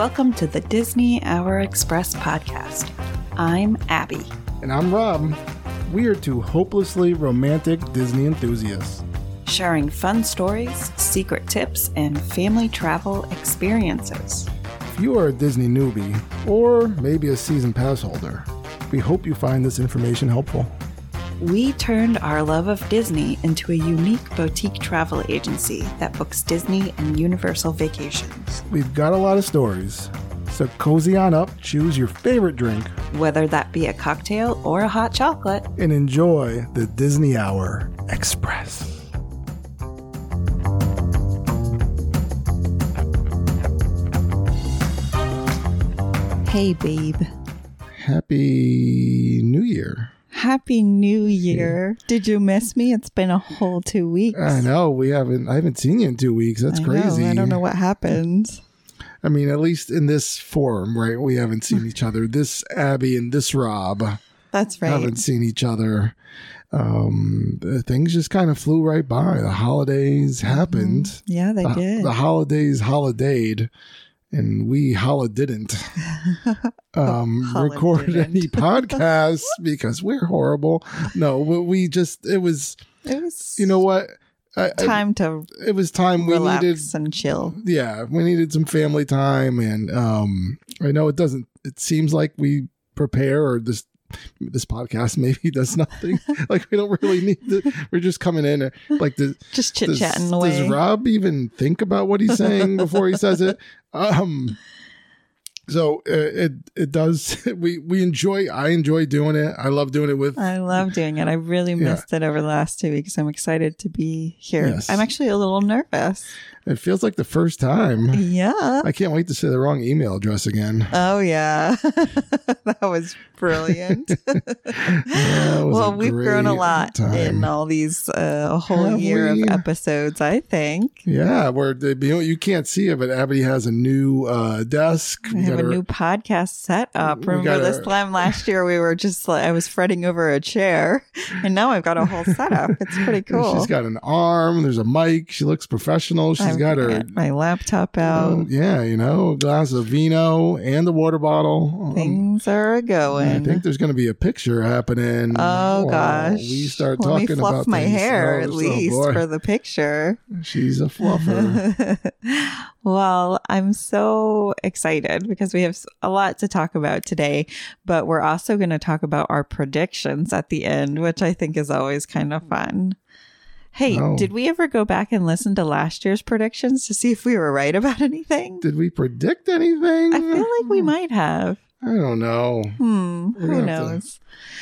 Welcome to the Disney Hour Express podcast. I'm Abbie. And I'm Rob. We are two hopelessly romantic Disney enthusiasts. Sharing fun stories, secret tips, and family travel experiences. If you are a Disney newbie, or maybe a season pass holder, we hope you find this information helpful. We turned our love of Disney into a unique boutique travel agency that books Disney and Universal vacations. We've got a lot of stories, so cozy on up, choose your favorite drink, Whether that be a cocktail or a hot chocolate, and enjoy the Disney Hour Express. hey babe. Happy New Year. Happy New Year. Did you miss me? It's been a whole two weeks. I know we haven't I haven't seen you in 2 weeks. That's I know, crazy. I don't know what happened. I mean, at least in this forum, right? We haven't seen each other. This Abbie and this Rob That's right. haven't seen each other. Um, things just kind of flew right by. The holidays happened. Yeah, they The, did. the holidays holidayed, and we holla didn't um, Holla record didn't. any podcasts because we're horrible. No, we- we just it was it was you know what. I, I- time to it was time we needed and chill. yeah, we needed some family time, and um, I know it doesn't. It seems like we prepare, or this this podcast maybe does nothing. like we don't really need to. We're just coming in, like the Just chit chatting away. does Rob even think about what he's saying before he says it? Um. So uh, it it does. We we enjoy. I enjoy doing it. I love doing it with. I love doing it. I really Yeah. missed it over the last two weeks. I'm excited to be here. Yes. I'm actually a little nervous. It feels like the first time. Yeah. I can't wait to say the wrong email address again. Oh yeah, that was brilliant. That was well, we've grown a lot time. in all these uh, a whole Have year we? of episodes. I think Yeah, where you, know, you can't see it, but Abbie has a new uh, desk. A new podcast set up. Remember got this time last year we were just like I was fretting over a chair, and now I've got a whole setup. It's pretty cool. She's got an arm. There's a mic. She looks professional. She's I've got her. my laptop out. uh, yeah, you know, a glass of vino and the water bottle. Um, Things are going. I think there's going to be a picture happening. Oh gosh! we start Let talking me fluff about my things. hair Oh, at least boy. for the picture. She's a fluffer. well, I'm so excited because we have a lot to talk about today, but we're also going to talk about our predictions at the end, which I think is always kind of fun. Hey, Oh. did we ever go back and listen to last year's predictions to see if we were right about anything? Did we predict anything? I feel like we might have. I don't know. Hmm, We're who knows?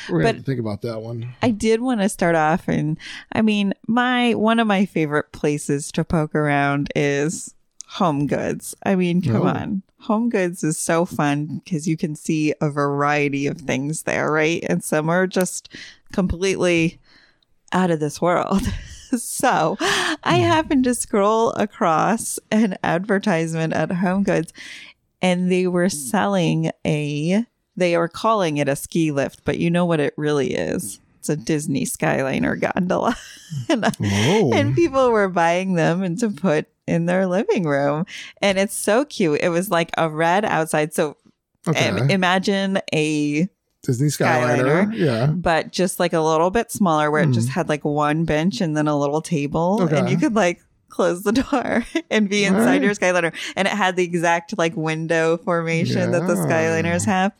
We're going But- have to think about that one. I did want to start off and I mean, my one of my favorite places to poke around is Home Goods. I mean, come Oh. on. Home Goods is so fun because you can see a variety of things there, right? And some are just completely out of this world. so I happened to scroll across an advertisement at Home Goods and they were hmm. selling a they were calling it a ski lift, but you know what it really is. It's a Disney Skyliner gondola. and, and people were buying them and to put in their living room. And it's so cute. It was like a red outside. So okay. um, imagine a Disney Skyliner. Skyliner. Yeah. but just like a little bit smaller where it Hmm. just had like one bench and then a little table and you could like close the door and be inside Alright. your skyliner and it had the exact like window formation that the skyliners have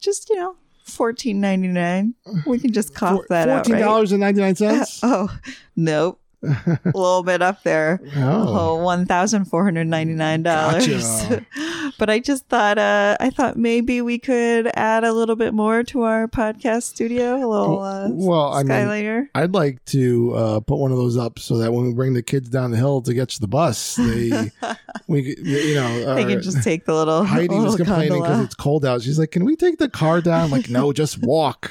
just you know fourteen ninety nine. we can just cough that out. Fourteen dollars and ninety nine cents. oh nope a little bit up there Oh. Oh, one thousand four hundred ninety nine dollars. Gotcha. but I just thought, uh, I thought maybe we could add a little bit more to our podcast studio. A little uh, Well, I mean, I'd like to uh, put one of those up so that when we bring the kids down the hill to catch the bus, they, we, you know, they can just take the little. Heidi was complaining because it's cold out. She's like, "Can we take the car down?" I'm like, no, just walk.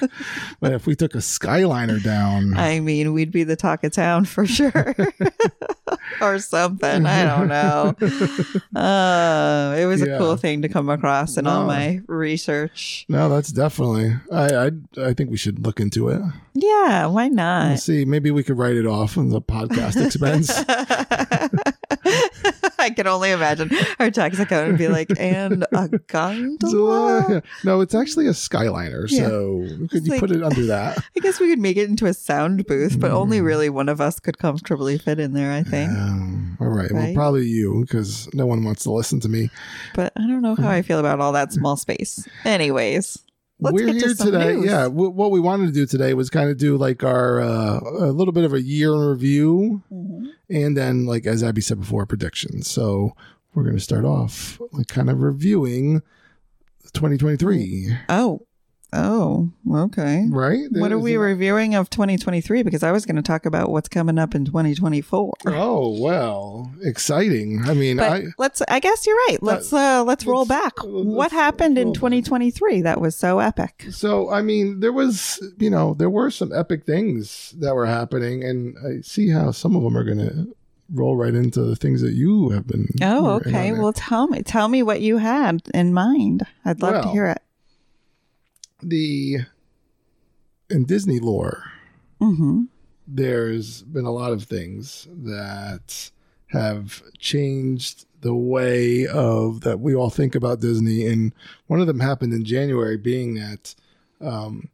but if we took a Skyliner down, I mean, we'd be the talk of town for sure sure. or something. I don't know. Uh, it was a cool thing to come across in all my research. no, that's definitely. I, I I think we should look into it. Yeah, why Let's not? see. Maybe we could write it off on the podcast expense. I can only imagine our tax account would be like, and a gondola. no, it's actually a Skyliner. Yeah. So could you like- put it under that? I guess we could make it into a sound booth, but Mm. only really one of us could comfortably fit in there, I think. Um, all right. Well, probably you because no one wants to listen to me. But I don't know how I feel about all that small space. Anyways, let's We're get to here some today. news. Yeah. W- what we wanted to do today was kind of do like our uh, a little bit of a year in review, Mhm. and then like as Abbie said before, predictions. So we're going to start off like kind of reviewing 2023, Oh, oh, okay. right? What are we reviewing of 2023? Because I was going to talk about what's coming up in 2024. Oh well, exciting. I mean, But I let's. I guess you're right. Let's uh, let's roll let's- back. let's what happened in roll back. 2023 that was so epic? So, I mean, there was, you know, there were some epic things that were happening, and I see how some of them are going to roll right into the things that you have been. Oh, okay. Well, tell me. Tell me what you had in mind. I'd love to Well, hear it. The in Disney lore, Mm-hmm. there's been a lot of things that have changed the way of that we all think about Disney, and one of them happened in January, being that. Um,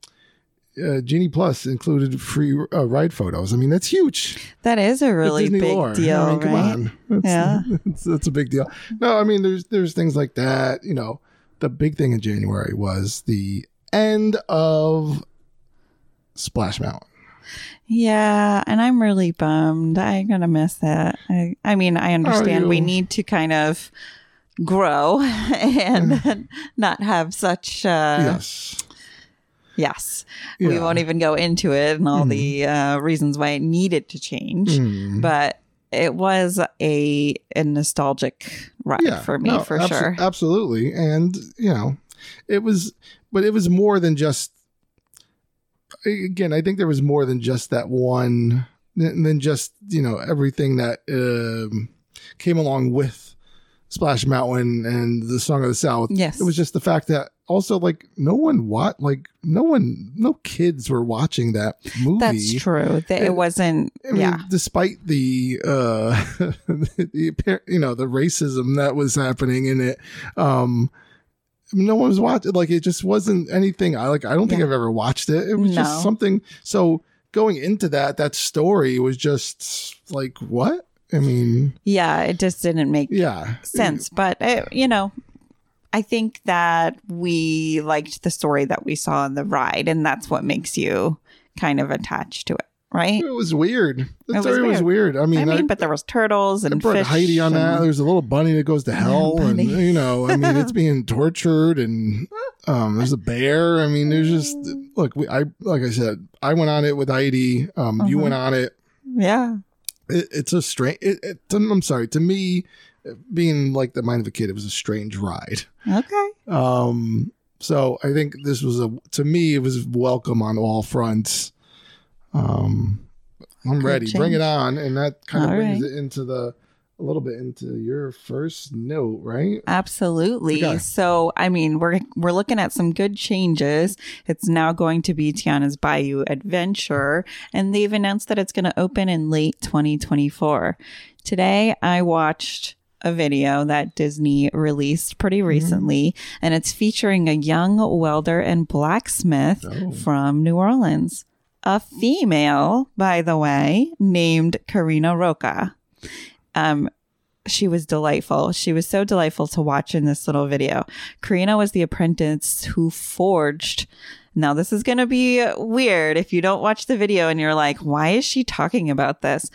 uh, Genie Plus included free uh, ride photos. I mean, that's huge. That is a really big lore. deal, I mean, come right? on. That's, Yeah. that's, that's a big deal. No, I mean, there's there's things like that. You know, the big thing in January was the end of Splash Mountain. Yeah, and I'm really bummed. I'm gonna miss that. I, I mean, I understand we need to kind of grow and not have such. Uh, yes. yes, Yeah. we won't even go into it and all Mhm. the uh, reasons why it needed to change. Mm. But it was a, a nostalgic ride for me, no, for abso- sure. Absolutely. And, you know, it was, but it was more than just, again, I think there was more than just that one, than just, you know, everything that um, came along with Splash Mountain and the Song of the South. Yes. It was just the fact that also, like, no one, what, like, no one, no kids were watching that movie. That's true. That it wasn't. I mean, yeah. despite the uh the you know the racism that was happening in it, um, no one was watching. Like it just wasn't anything. I like. I don't think Yeah. I've ever watched it. It was No. just something. So going into that, that story was just like what? I mean, Yeah, it just didn't make yeah, sense. But uh, you know, I think that we liked the story that we saw in the ride, and that's what makes you kind of attached to it, right? It was weird. The was story was weird. I mean, I mean, I, but there was turtles I and brought fish Heidi on that. There's a little bunny that goes to hell, and you know, I mean, it's being tortured, and um, there's a bear. I mean, there's just look. We, I like I said, I went on it with Heidi. Um, you went on it. yeah, it it's a strange. It, it, I'm sorry. To me, being like the mind of a kid, it was a strange ride. okay, Um, so I think this was a to me it was welcome on all fronts. Um, I'm ready. Bring it on, and that kind of All brings right. it into the a little bit into your first note, right? absolutely. Okay. So, I mean, we're we're looking at some good changes. It's now going to be Tiana's Bayou Adventure, and they've announced that it's going to open in late 2024. Today, I watched a video that Disney released pretty Mm-hmm. recently, and it's featuring a young welder and blacksmith Oh. from New Orleans. A female, by the way, named Karina Roca. Um, she was delightful. She was so delightful to watch in this little video. Karina was the apprentice who forged. Now, this is going to be weird if you don't watch the video and you're like, why is she talking about this?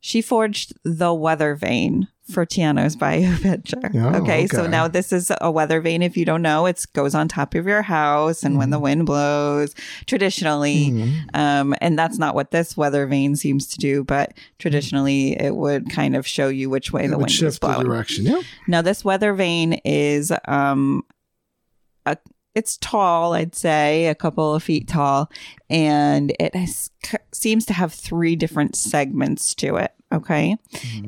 She forged the weather vane for Tiana's Bayou Adventure. Oh, okay, so now this is a weather vane. If you don't know, it goes on top of your house, and when the wind blows, traditionally, Mhm. um, and that's not what this weather vane seems to do, but traditionally it would kind of show you which way It the wind is shift the blowing. direction. Yeah. Now, this weather vane is um, a, it's tall, I'd say, a couple of feet tall, and it has, seems to have three different segments to it. Okay,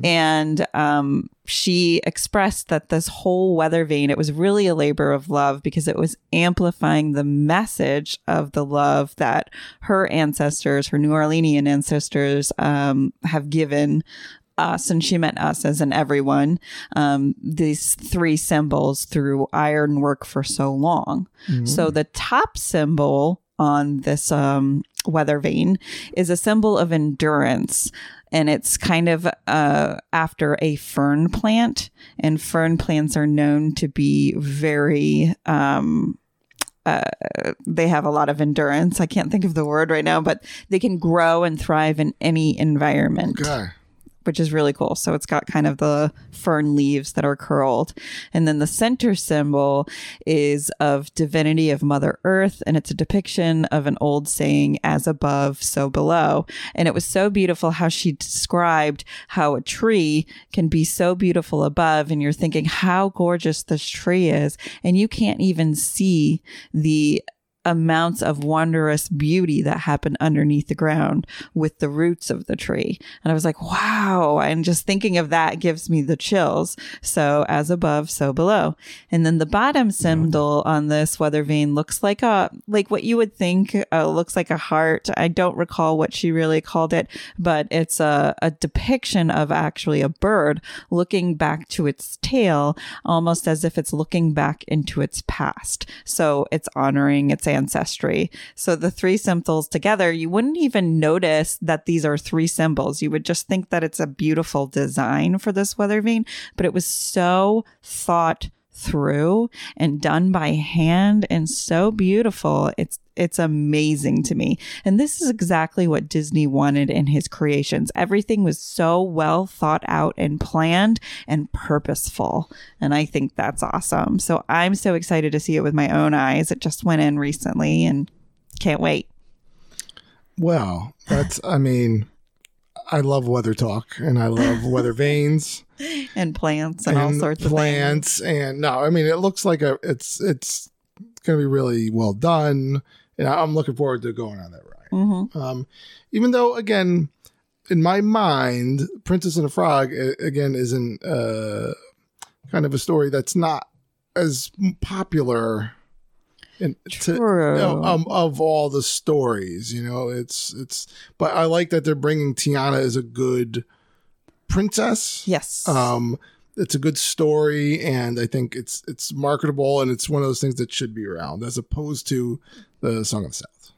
and um, she expressed that this whole weather vane it was really a labor of love because it was amplifying the message of the love that her ancestors, her New Orleanian ancestors, um, have given us, and she meant us as in everyone, um, these three symbols through ironwork for so long. So the top symbol on this um, weather vane is a symbol of endurance. And it's kind of uh, after a fern plant. And fern plants are known to be very um, they have a lot of endurance. I can't think of the word right now, but they can grow and thrive in any environment, Okay. Which is really cool. So it's got kind of the fern leaves that are curled. And then the center symbol is of divinity of Mother Earth, and it's a depiction of an old saying, as above, so below. And it was so beautiful how she described how a tree can be so beautiful above, and you're thinking how gorgeous this tree is, and you can't even see the amounts of wondrous beauty that happen underneath the ground with the roots of the tree. And I was like, wow. And just thinking of that gives me the chills. So as above, so below. And then the bottom symbol on this weather vane looks like a, like what you would think, uh, looks like a heart. I don't recall what she really called it, but it's a, a depiction of actually a bird looking back to its tail, almost as if it's looking back into its past. So it's honoring its ancestry. So the three symbols together, you wouldn't even notice that these are three symbols. You would just think that it's a beautiful design for this weather vane, but it was so thought through and done by hand and so beautiful. It's it's amazing to me. And this is exactly what Disney wanted in his creations. Everything was so well thought out and planned and purposeful. And I think that's awesome. So I'm so excited to see it with my own eyes. It just went in recently and can't wait. Well, that's, I mean, I love weather talk and I love weather vanes And plants and, all sorts of things. plants. And no, I mean, it looks like a, it's, it's going to be really well done. And I'm looking forward to going on that ride. Mhm. Um, even though, again, in my mind, Princess and the Frog, again, isn't uh, kind of a story that's not as popular in, to, True. of, um, of all the stories. You know, it's it's. But I like that they're bringing Tiana as a good princess. Yes. Um, it's a good story, and I think it's it's marketable, and it's one of those things that should be around, as opposed to the Song of the South.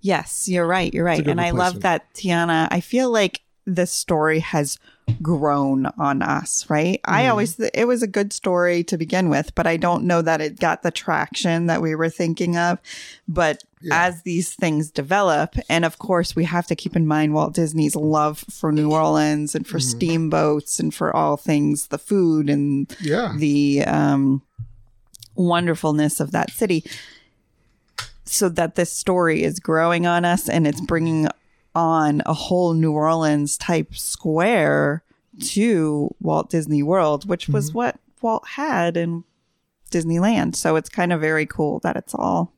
Yes, you're right. You're right. And I love that Tiana. I feel like this story has grown on us, right? I Mhm. always, th- it was a good story to begin with, but I don't know that it got the traction that we were thinking of. But Yeah. as these things develop, and of course, we have to keep in mind Walt Disney's love for New Orleans and for Mhm. steamboats and for all things the food and Yeah, the um, wonderfulness of that city so that this story is growing on us and it's bringing on a whole New Orleans type square to Walt Disney World, which was Mm-hmm. what Walt had in Disneyland. So it's kind of very cool that it's all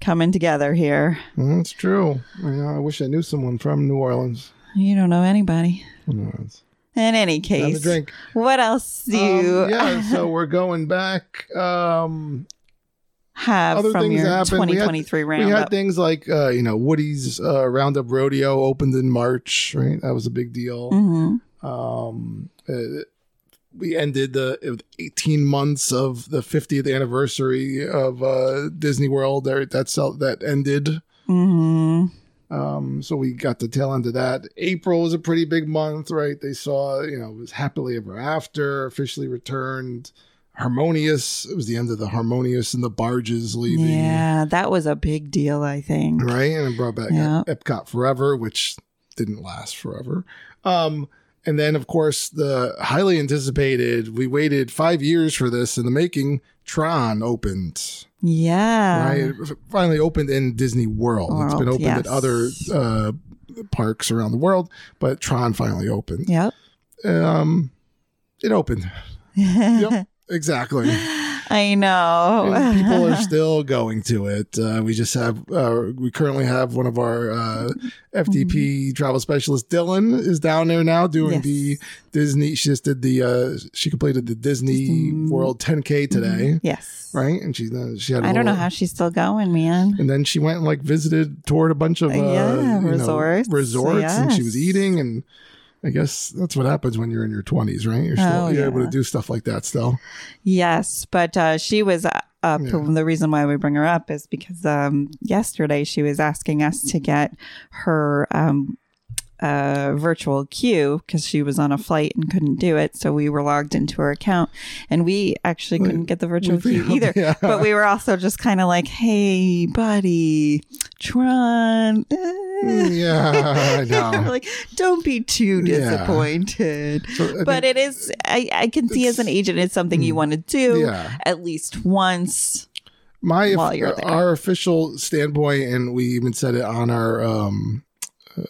coming together here. that's true. I, wish I knew someone from New Orleans. You don't know anybody. In any case, drink. what else do you Um, yeah, so we're going back. Um, have other from things your happened. We had- 2023 we had things like uh, you know Woody's uh, Roundup Rodeo opened in March, right? That was a big deal. Mhm. Um, uh, we ended the 18 months of the 50th anniversary of uh, Disney World. There, that's that ended. Mhm. Um, so we got the tail end of that. April was a pretty big month, right? They saw, you know, it was happily ever after officially returned. Harmonious. It was the end of the Harmonious and the barges leaving, Yeah, that was a big deal, I think. right? And it brought back Yeah. Epcot Forever, which didn't last forever. Um, and then, of course, the highly anticipated. We waited five years for this in the making. Tron opened. Yeah. right? It finally opened in Disney World. it's been World, opened at other uh, parks around the world, but Tron finally opened. Yep. Um, it opened. Yep, exactly. I know. And people are still going to it. Uh, we just have, uh, we currently have one of our uh, FDP travel specialists, Dylan, is down there now doing Yes. the Disney. She just did the, uh, she completed the Disney Disney- World 10K today, yes. right? And she, uh, she had a I don't know how she's still going, man. and then she went and like visited, toured a bunch of uh, Yeah, you know, resorts. resorts, and she was eating and I guess that's what happens when you're in your 20s, right? You're still Oh, you're able to do stuff like that still. Yes, but uh, she was uh, up. Yeah. The reason why we bring her up is because um, yesterday she was asking us to get her um, uh, virtual queue because she was on a flight and couldn't do it. So we were logged into her account, and we actually We- couldn't get the virtual queue either. yeah. But we were also just kind of like, "Hey, buddy, Tron." eh." Mm, yeah, I know. like, don't be too Yeah. disappointed. So, But think- it is, I, I can see as an agent, it's something you want to do yeah. at least once. my while you're there. our official standpoint and we even said it on our um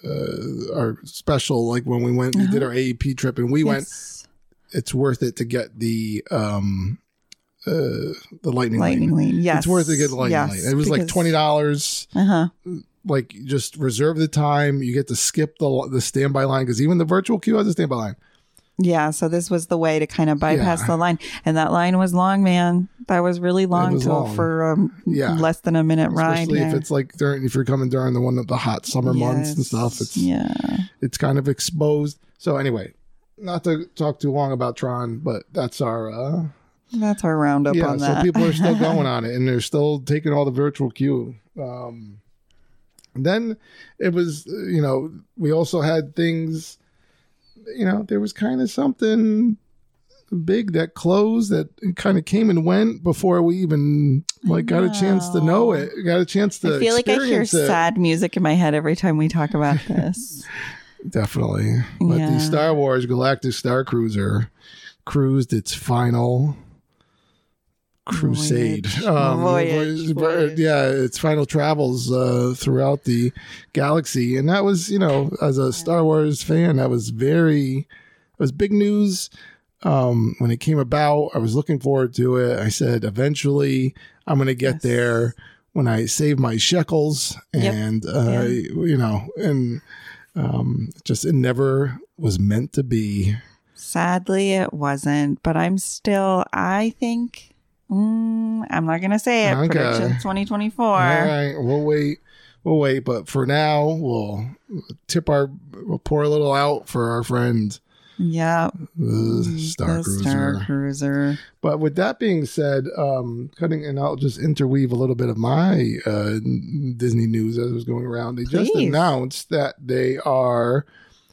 uh, our special like when we went we did our AEP trip and we went it's worth it to get the um uh the lightning, lightning lane. lane. Yes. It's worth it to get the lightning yes, lane. It was like twenty dollars. Uh-huh. Like just reserve the time. You get to skip the the standby line because even the virtual queue has a standby line. Yeah. So this was the way to kind of bypass Yeah. the line. And that line was long, man. That was really long was to, long. for um, Yeah. less than a minute ride. Especially if yeah. it's like during if you're coming during the one of the hot summer months and stuff. It's yeah. it's kind of exposed. So anyway, not to talk too long about Tron, but that's our uh That's our roundup yeah. on So that. people are still going on it, and they're still taking all the virtual queue. Um, then it was you know we also had things. You know there was kind of something big that closed that kind of came and went before we even like got a chance to know it. Got a chance to. I feel like I hear it. sad music in my head every time we talk about this. Definitely. But Yeah. the Star Wars Galactic Star Cruiser cruised its final crusade. Um, Voyage. voyage- Voyage. Yeah, its final travels uh, throughout the galaxy. And that was, you know, as a Star Wars fan, that was very, it was big news. Um, when it came about, I was looking forward to it. I said, eventually, I'm going to get Yes. there when I save my shekels. Yep. And, uh, Yeah. you know, and um, just it never was meant to be. Sadly, it wasn't, but I'm still, I think, mm, I'm not going to say it. Okay. Prediction 2024. All right, we'll wait. We'll wait. But for now, we'll tip our, we'll pour a little out for our friend, Yeah. the Star the Cruiser. Star Cruiser. But with that being said, um, cutting and I'll just interweave a little bit of my uh, Disney news as it was going around. They just announced that they are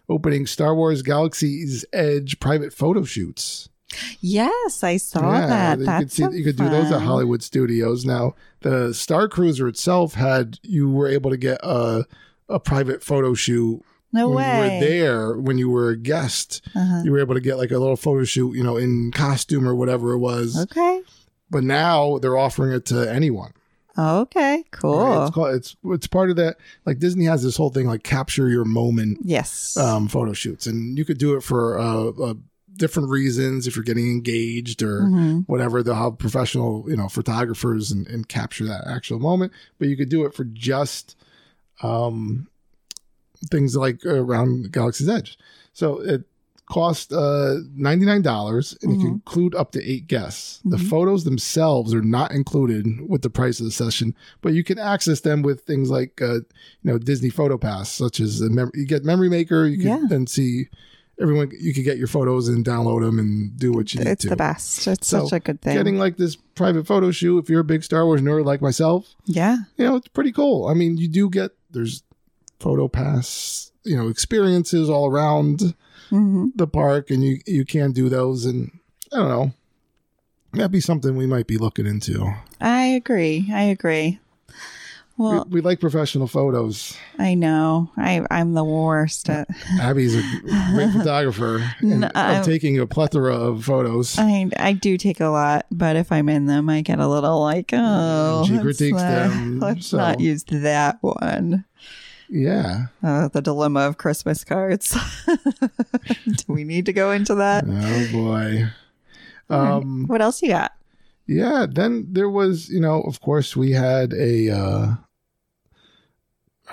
opening Star Wars Galaxy's Edge private photo shoots. Yes, I saw that. you That's could see you could do those at. Hollywood Studios. Now, the Star Cruiser itself had you were able to get a a private photo shoot No when way. you were there when you were a guest. Uh-huh. You were able to get like a little photo shoot, you know, in costume or whatever it was. Okay. But now they're offering it to anyone. Okay. Cool. Right? It's called it's it's part of that. Like Disney has this whole thing like capture your moment yes. um, photo shoots, and you could do it for a, uh, different reasons. If you're getting engaged or Mhm. whatever, they'll have professional you know photographers and, and capture that actual moment. But you could do it for just um, things like around Galaxy's Edge. So it cost uh, ninety nine dollars, and it can Mhm. include up to eight guests. The Mhm. photos themselves are not included with the price of the session, but you can access them with things like uh, you know Disney Photo Pass, such as a mem- you get Memory Maker. You can Yeah. then see everyone. You could get your photos and download them and do what you need to. It's the best. It's So, such a good thing. Getting like this private photo shoot, if you're a big Star Wars nerd like myself, yeah. you know, it's pretty cool. I mean, you do get there's photo pass, you know, experiences all around hmm the park, and you you can do those. And I don't know, that'd be something we might be looking into. I agree. I agree. Well, we, we like professional photos. I know. I I'm the worst at. Abbie's a great photographer and No, I'm taking a plethora of photos. I I do take a lot, but if I'm in them, I get a little like, oh, She critiques not- them, Let's so- not use that one. yeah. Uh, the dilemma of Christmas cards. do we need to go into that? Oh boy. Um. What else you got? Yeah, then there was, you know, of course, we had a. Uh,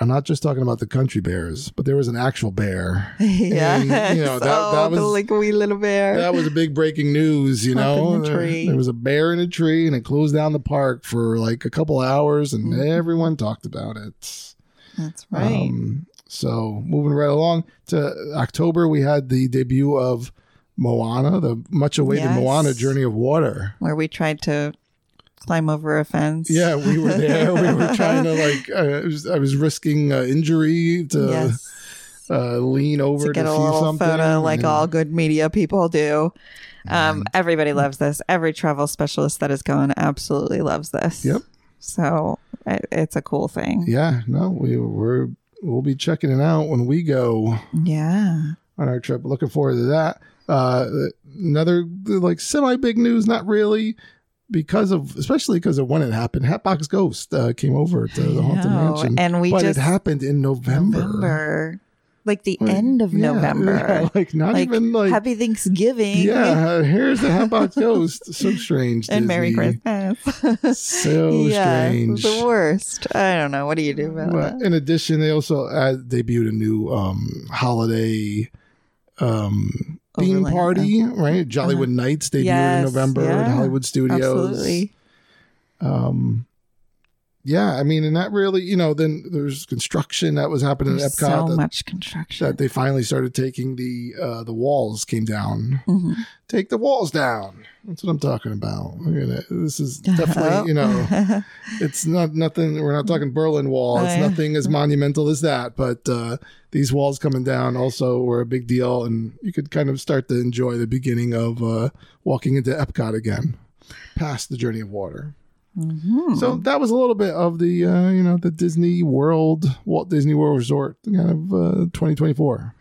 I'm not just talking about the country bears, but there was an actual bear. yeah, you know, that- oh, that the was- like a wee little bear. That was a big breaking news, you know. in the There- tree. There, was a bear in a tree, and it closed down the park for like a couple hours, and Mhm. everyone talked about it. That's right. Um, So moving right along to October, we had the debut of Moana, the much awaited Yes. Moana Journey of Water. Where we tried to climb over a fence. Yeah, we were there. we were trying to like. Uh, I, was, I was risking uh, injury to yes. uh, lean over to to, get a see little something. photo like all good media people do. Um, everybody loves this. Every travel specialist that has gone absolutely loves this. Yep. So it, it's a cool thing. Yeah, no, we we're we'll be checking it out when we go Yeah. on our trip. Looking forward to that. Uh, another like semi big news, not really, because of especially because of when it happened. Hatbox Ghost uh, came over to the Haunted Mansion, and we but just- it happened in November. November. Like the Like, end of yeah, November. yeah, like not Like, even like Happy Thanksgiving. yeah. Here's the Hatbox Ghost. So strange. And Merry Christmas. So yeah, strange. The worst. I don't know. What do you do about But that? in addition, they also uh, debuted a new um, holiday um, theme Overlay, party, right? Jollywood Nights debuted in Yes, November at Hollywood Studios. Absolutely. Um, yeah, I mean, and that really, you know, then there's construction that was happening There's at Epcot so that, much construction. that they finally started taking the uh, the walls came down. Mhm. Take the walls down. That's what I'm talking about. Look at it. This is definitely, you know, it's not nothing. We're not talking Berlin Wall. It's Oh, yeah. nothing as monumental as that. But uh, these walls coming down also were a big deal, and you could kind of start to enjoy the beginning of uh, walking into Epcot again, past the Journey of Water. Mhm. So that was a little bit of the uh, you know the Disney World, Walt Disney World Resort, kind of uh, 2024.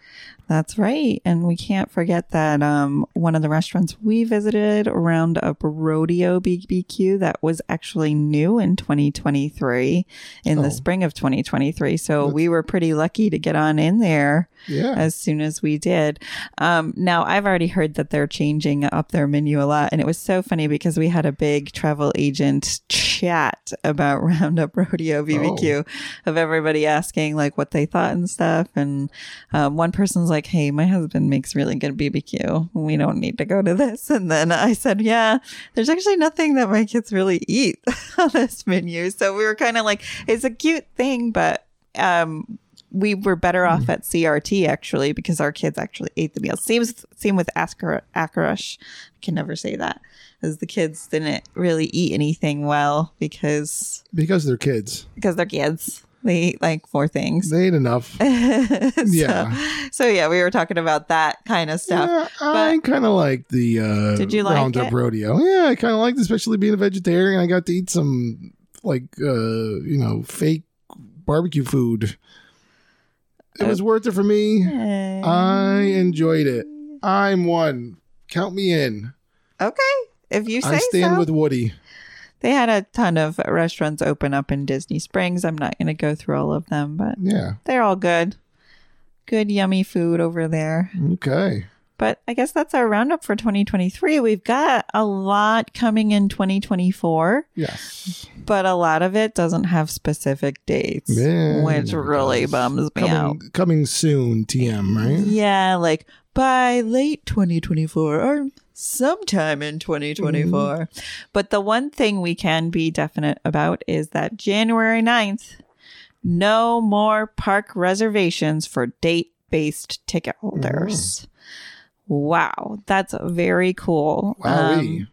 That's right. And we can't forget that um, one of the restaurants we visited, Roundup Rodeo BBQ, that was actually new in 2023, in Oh. the spring of 2023. So we were pretty lucky to get on in there Yeah, as soon as we did. Um, now, I've already heard that they're changing up their menu a lot. And it was so funny because we had a big travel agent chat about Roundup Rodeo BBQ of everybody asking like what they thought and stuff. And um, one person's like, hey, my husband makes really good BBQ. We don't need to go to this. And then I said, yeah, there's actually nothing that my kids really eat on this menu. So we were kind of like, it's a cute thing, but um, we were better off at CRT actually because our kids actually ate the meal. Same with, same with Askar- Akarush. I can never say that. As the kids didn't really eat anything well because because they're kids. because they're kids. They eat like four things. They ate enough. so, Yeah. So yeah, we were talking about that kind of stuff. Yeah, I kind of like the uh, Did you like Roundup it? Rodeo. Yeah, I kind of liked, especially being a vegetarian. I got to eat some like uh, you know fake barbecue food. It was worth it for me. Uh, I enjoyed it. I'm one. Count me in. okay. If you say I stand so. with Woody. they had a ton of restaurants open up in Disney Springs. I'm not going to go through all of them, but Yeah. they're all good. Good, yummy food over there. Okay. But I guess that's our roundup for 2023. We've got a lot coming in 2024, Yes. but a lot of it doesn't have specific dates, Yeah, which really bums me out. Coming, coming soon, TM, right? Yeah, like by late 2024 or sometime in 2024. Mm-hmm. But the one thing we can be definite about is that January 9th, no more park reservations for date based ticket holders. Mm-hmm. Wow, that's very cool. Um,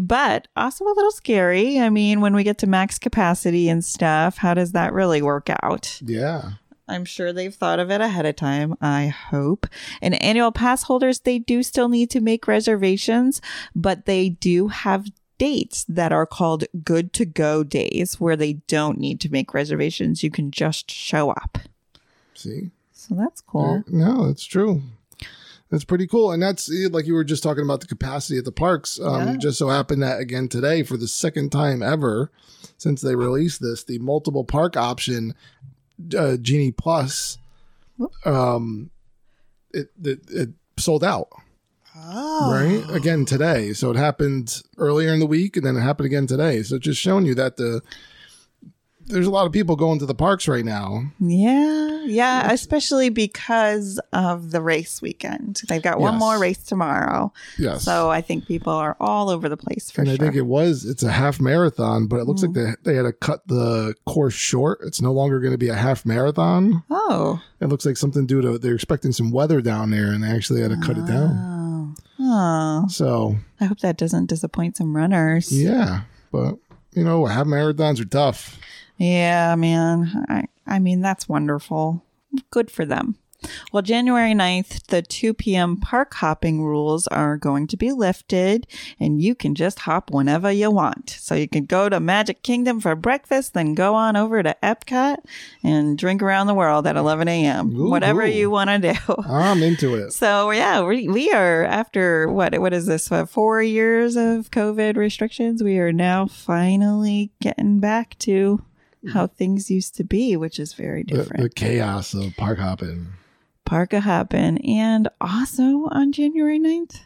but also a little scary. I mean, when we get to max capacity and stuff, how does that really work out? yeah. I'm sure they've thought of it ahead of time. I hope. And annual pass holders, they do still need to make reservations, but they do have dates that are called good to go days where they don't need to make reservations. You can just show up. See? So that's cool. No, that's true. That's pretty cool. And that's eh, like you were just talking about the capacity at the parks. Um, Yeah. Just so happened that again today, for the second time ever since they released this, the multiple park option, uh, Genie Plus, um, it, it, it sold out. Oh. right again today so it happened earlier in the week and then it happened again today so just showing you that the there's a lot of people going to the parks right now. Yeah, yeah, especially because of the race weekend. They've got one Yes. more race tomorrow. Yes. So I think people are all over the place for and sure. I think it was it's a half marathon, but it looks like mm. they they had to cut the course short. It's no longer going to be a half marathon. oh. It looks like something due to they're expecting some weather down there, and they actually had to cut it down. Oh. Oh. So I hope that doesn't disappoint some runners. yeah, but you know, half marathons are tough. Yeah, man. I, I mean, that's wonderful. Good for them. Well, January 9th, the 2 p.m. park hopping rules are going to be lifted, and you can just hop whenever you want. So you can go to Magic Kingdom for breakfast, then go on over to Epcot and drink around the world at 11 a.m. Ooh, Whatever ooh. you want to do. I'm into it. So yeah, we we are after what what is this? What, four years of COVID restrictions. We are now finally getting back to how things used to be, which is very different. the chaos of park hopping. Park a happen, and also on January 9th,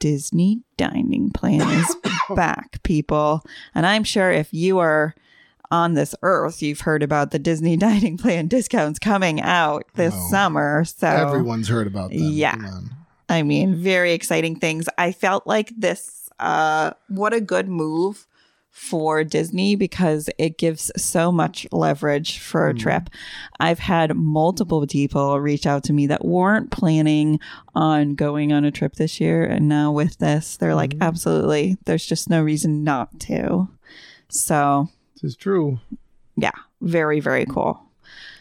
Disney dining plan is back, people. And I'm sure if you are on this earth, you've heard about the Disney dining plan discounts coming out this Oh. summer. So Everyone's heard about them. Yeah. I mean, very exciting things. I felt like this, uh, what a good move for Disney because it gives so much leverage for a hmm. trip. I've had multiple people reach out to me that weren't planning on going on a trip this year. And now with this, they're like, hmm. absolutely, there's just no reason not to. So, This is true. yeah, very, very cool.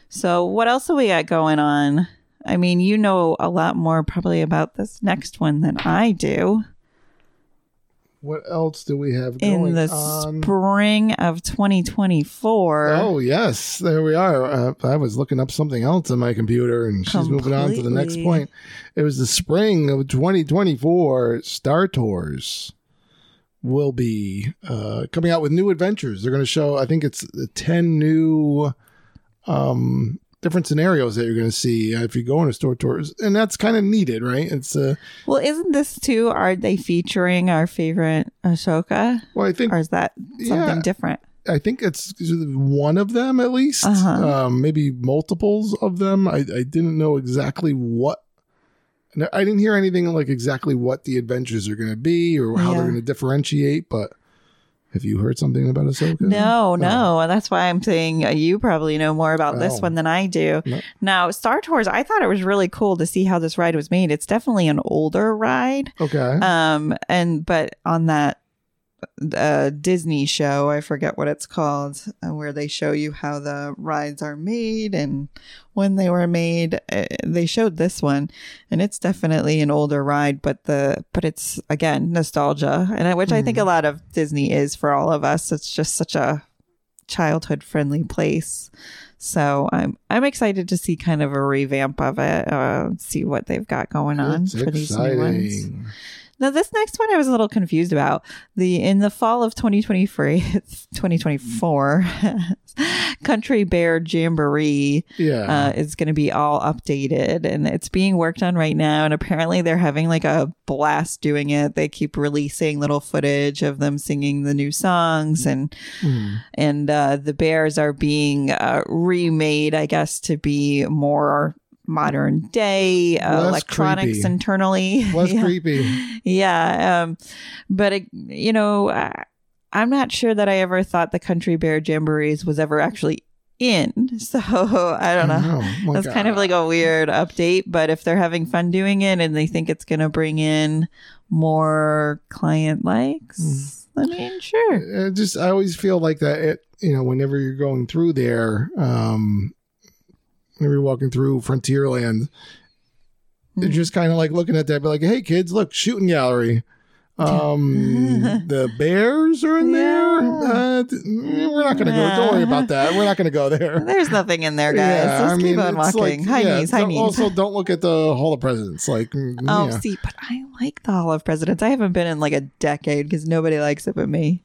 So, what else have we got going on? I mean, you know a lot more probably about this next one than I do. What else do we have going on? In the on? spring of 2024. Oh yes, there we are. Uh, I was looking up something else on my computer, and she's moving on to the next point. It was the spring of 2024. Star Tours will be uh, coming out with new adventures. They're going to show. I think it's ten new um, different scenarios that you're going to see uh, if you go on a Star Tours, and that's kind of needed, right? It's uh, Well, isn't this too? Are they featuring our favorite Ahsoka? well, I think Or is that something Yeah. different? I think it's one of them at least, Uh-huh. um, maybe multiples of them. I, I didn't know exactly what. I didn't hear anything like exactly what the adventures are going to be or how they're going to differentiate. But have you heard something about Ahsoka? No, no. And that's why I'm saying uh, you probably know more about this Oh. one than I do. No. Now, Star Tours, I thought it was really cool to see how this ride was made. It's definitely an older ride. Okay. Um, and but on that uh, Disney show, I forget what it's called, uh, where they show you how the rides are made and when they were made. Uh, they showed this one, and it's definitely an older ride, but the but it's again nostalgia, and which I think a lot of Disney is for all of us. It's just such a childhood friendly place. So I'm I'm excited to see kind of a revamp of it, uh, see what they've got going on It's for these new ones. Now, this next one I was a little confused about. The in the fall of 2023, 2024, Country Bear Jamboree Yeah. uh, is going to be all updated, and it's being worked on right now. And apparently, they're having like a blast doing it. They keep releasing little footage of them singing the new songs, and Hmm. and uh, the bears are being uh, remade, I guess, to be more modern day uh, electronics creepy. internally. Less Yeah creepy. yeah um but it, you know I, i'm not sure that i ever thought the country bear jamborees was ever actually in so i don't know Oh, that's kind of like a weird update but if they're having fun doing it and they think it's going to bring in more client likes Hmm. i mean sure just I always feel like that it you know whenever you're going through there um whenever you're walking through Frontierland Mm. just kind of like looking at that be like hey kids look shooting gallery um the bears are in there Yeah. uh, we're not gonna go don't worry about that we're not gonna go there there's nothing in there guys Yeah, just I keep mean, on walking like- high yeah, knees don't- knees also don't look at the hall of presidents like mm, Oh, yeah. see, but I like the Hall of Presidents. I haven't been in like a decade because nobody likes it but me.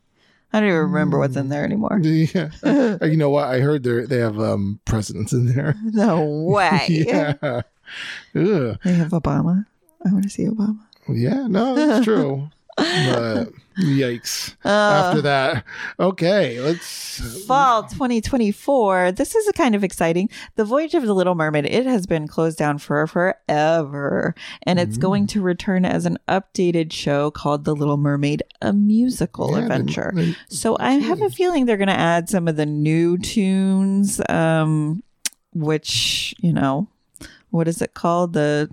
I don't even remember what's in there anymore. yeah. You know what i heard they they have um presidents in there No way. yeah Ugh. They have Obama. I want to see Obama. Yeah, no, that's true. But yikes. Uh, After that, okay, let's. fall 2024 this is a kind of exciting the voyage of the little mermaid it has been closed down for forever and it's Mm. going to return as an updated show called the little mermaid a musical Yeah, they- adventure they- so i have a feeling they're going to add some of the new tunes um which you know what is it called the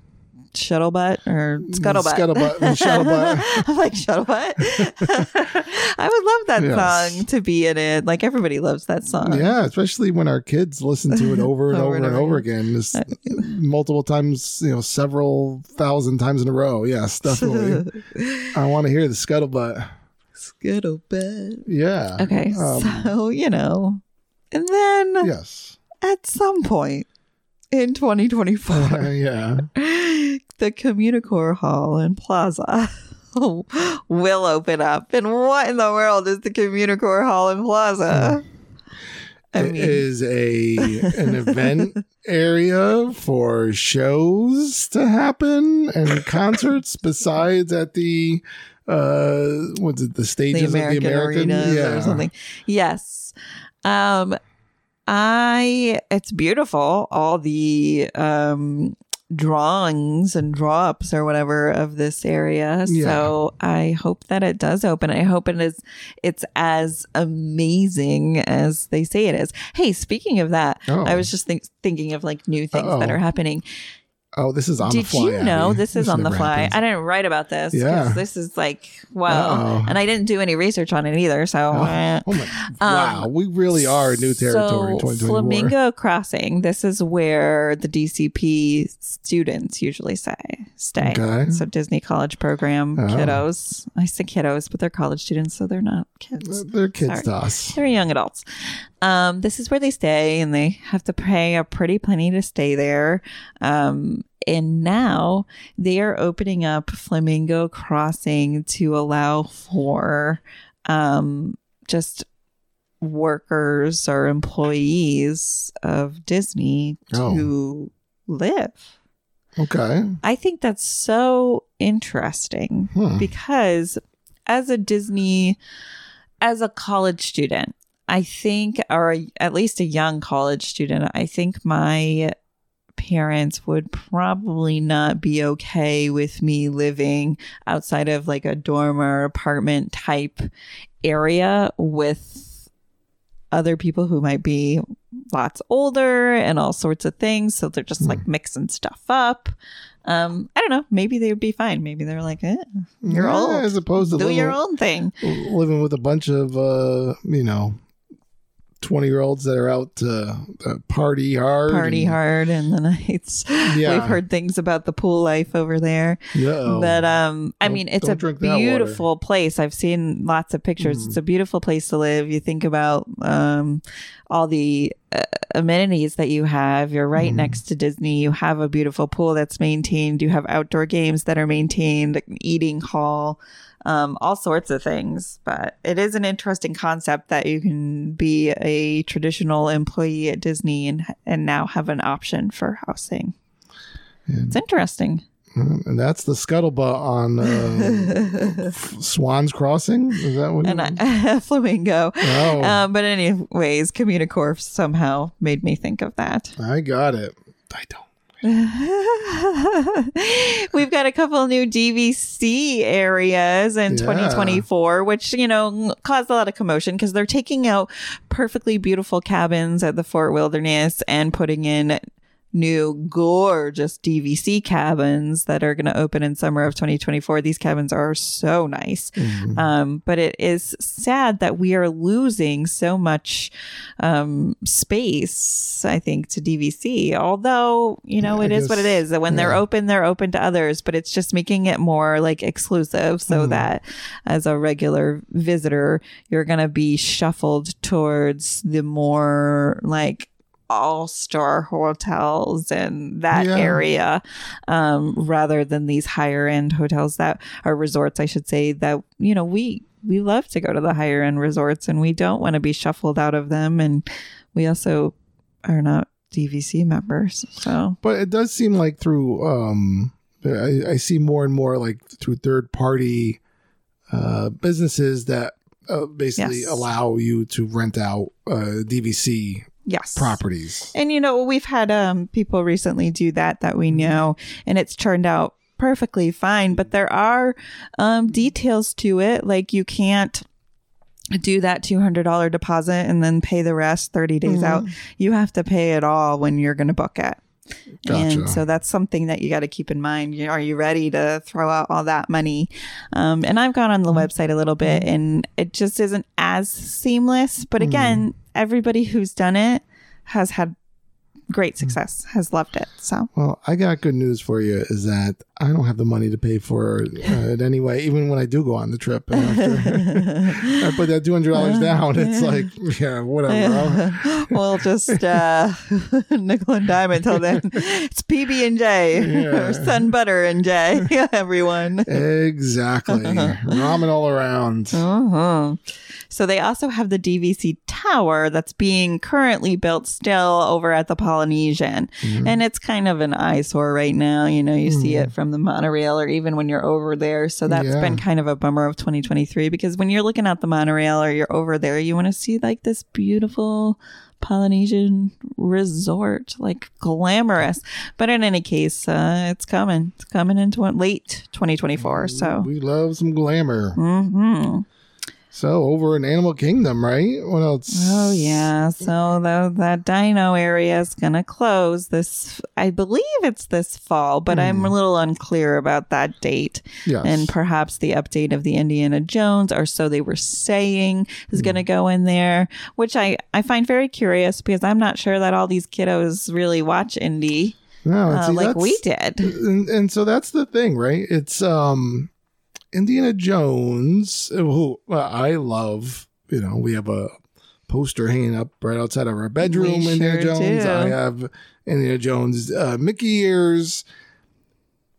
shuttlebutt or scuttlebutt Scuttlebutt, the scuttlebutt. i'm like shuttlebutt. i would love that Yes. song to be in it like everybody loves that song Yeah, especially when our kids listen to it over and over, and over again, Just multiple times, you know, several thousand times in a row. Yes, definitely. I want to hear the scuttlebutt. Scuttlebutt. Yeah. Okay, Um, so you know, and then yes. at some point in 2024, yeah. the Communicore Hall and Plaza will open up. And what in the world is the Communicore Hall and Plaza? I It mean, is a an event area for shows to happen and concerts besides at the uh what's it the the stages American, of the American arenas or something. Yes. Um I it's beautiful. All the um drawings and draw ups or whatever of this area. Yeah. So I hope that it does open. I hope it is it's as amazing as they say it is. Hey, speaking of that, Oh. I was just think, thinking of like new things that Uh-oh. are happening. Oh, this is on Did the fly. Did you know Abby. this is on the fly? happens. I didn't write about this. Yeah. This is like wow, Uh-oh. and I didn't do any research on it either. So. eh. Oh my! wow, we really are in new territory. in Um, So Flamingo Crossing. This is where the DCP students usually say stay. Okay. So Disney College Program Oh. kiddos. I say kiddos, but they're college students, so they're not kids. They're kids Sorry. to us. They're young adults. Um, this is where they stay, and they have to pay a pretty penny to stay there. Um, and now they are opening up Flamingo Crossing to allow for um, just workers or employees of Disney to live. Okay. I think that's so interesting Hmm. because as a Disney, as a college student, I think, or at least a young college student, I think my parents would probably not be okay with me living outside of like a dorm or apartment type area with other people who might be lots older and all sorts of things. So they're just like mixing stuff up. Um, I don't know. Maybe they would be fine. Maybe they're like, eh, you're Yeah, old. As opposed to Do living, your own thing. living with a bunch of, uh, you know, 20 year olds that are out to uh, party hard. Party and- hard in the nights. Yeah. We've heard things about the pool life over there. No. But um, I Don't- mean, it's a beautiful place. I've seen lots of pictures. Mhm. It's a beautiful place to live. You think about um, all the uh, amenities that you have. You're right Mhm. next to Disney. You have a beautiful pool that's maintained. You have outdoor games that are maintained. An eating hall. Um, all sorts of things, but it is an interesting concept that you can be a traditional employee at Disney and and now have an option for housing. And- It's interesting. and that's the scuttlebutt on uh, Swan's Crossing. Is that what? and I, flamingo. Oh. Um, but anyways, Communicore somehow made me think of that. I got it. I don't. We've got a couple new DVC areas in Yeah. 2024, which, you know, caused a lot of commotion because they're taking out perfectly beautiful cabins at the Fort Wilderness and putting in new gorgeous DVC cabins that are going to open in summer of 2024. These cabins are so nice. Mhm. Um, but it is sad that we are losing so much um, space, I think, to DVC. Although, you know, Yeah, it I is what it is. When they're open, they're open to others, but it's just making it more like exclusive so Mhm. that as a regular visitor, you're going to be shuffled towards the more like all star hotels and that Yeah. area um, rather than these higher end hotels that are resorts, I should say, that, you know, we, we love to go to the higher end resorts and we don't want to be shuffled out of them. And we also are not DVC members. So, But it does seem like through um I, I see more and more like through third party uh, businesses that uh, basically Yes. allow you to rent out uh, DVC Yes. properties. And you know, we've had um people recently do that that we know and it's turned out perfectly fine, but there are um details to it like you can't do that $200 deposit and then pay the rest 30 days out. You have to pay it all when you're going to book it. Gotcha. And so that's something that you got to keep in mind. Are you ready to throw out all that money? Um, and I've gone on the website a little bit and it just isn't as seamless. But again, everybody who's done it has had great success, has loved it. So Well, I got good news for you is that I don't have the money to pay for uh, it anyway, even when I do go on the trip. After I put that $200 down, it's like, yeah, whatever. We'll just uh, nickel and dime until then. It's PB and J Yeah. or Sun Butter and J. everyone. exactly. Ramen all around. Uh-huh. So they also have the DVC tower that's being currently built still over at the Polynesian. And it's kind of an eyesore right now. You know, you see it from the monorail or even when you're over there. So that's Yeah. been kind of a bummer of 2023 because when you're looking at the monorail or you're over there, you want to see like this beautiful Polynesian resort, like glamorous. But in any case, uh, it's coming. It's coming into late 2024. So. We love some glamour. hmm So over in Animal Kingdom, right? What else? Oh yeah, so the, that dino area is gonna close this. I believe it's this fall, but I'm a little unclear about that date. Yes. And perhaps the update of the Indiana Jones, or so they were saying, is gonna go in there, which I I find very curious because I'm not sure that all these kiddos really watch Indy no, uh, see, like we did. and, and so that's the thing, right? It's um Indiana Jones, who I love. You know, we have a poster hanging up right outside of our bedroom. We Indiana sure Jones. do. I have Indiana Jones uh, Mickey ears.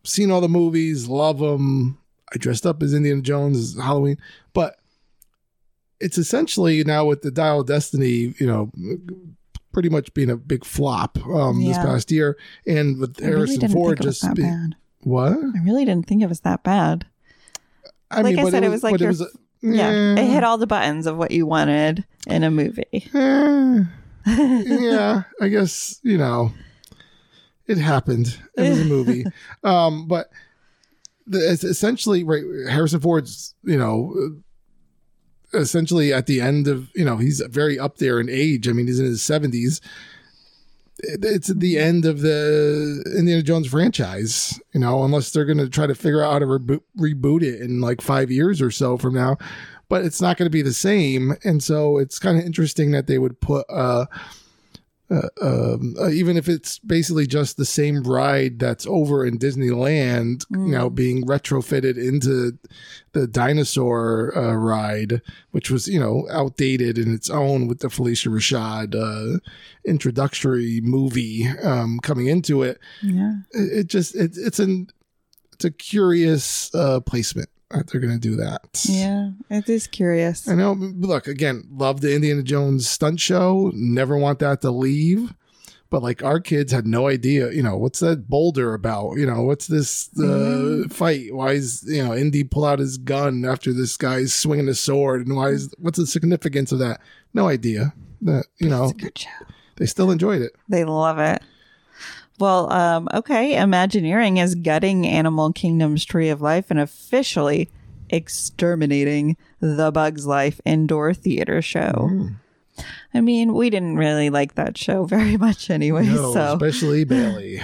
Seen all the movies, love them. I dressed up as Indiana Jones as Halloween, but it's essentially now with the Dial of Destiny, you know, pretty much being a big flop um, this past year, and with I really Harrison didn't Ford think it was just that be- what? I really didn't think it was that bad. I Like I said, it was like your- it was a- Yeah, it hit all the buttons of what you wanted in a movie. Eh, yeah, I guess you know it happened. It was a movie, um, but the, it's essentially right. Harrison Ford's, you know, essentially at the end of you know he's very up there in age. I mean, he's in his seventies. It's at the end of the Indiana Jones franchise, you know, unless they're going to try to figure out how to reboot, reboot it in like five years or so from now. But it's not going to be the same, and so it's kind of interesting that they would put uh, uh, um, uh, even if it's basically just the same ride that's over in Disneyland, you know, being retrofitted into the dinosaur uh, ride, which was you know outdated in its own with the Phylicia Rashad uh, introductory movie um, coming into it. Yeah. It, it just it, it's an it's a curious uh, placement that they're going to do that. Yeah. It is curious. I know. Look, again, love the Indiana Jones stunt show. Never want that to leave. But like our kids had no idea, you know, what's that boulder about? You know, what's this uh, fight? Why is you know Indy pull out his gun after this guy's swinging a sword, and why is what's the significance of that? No idea. That you know, Good show. they still enjoyed it. They love it. Well, um, okay. Imagineering is gutting Animal Kingdom's Tree of Life and officially exterminating the Bugs Life indoor theater show. Mm. I mean, we didn't really like that show very much anyway. No, so especially Bailey.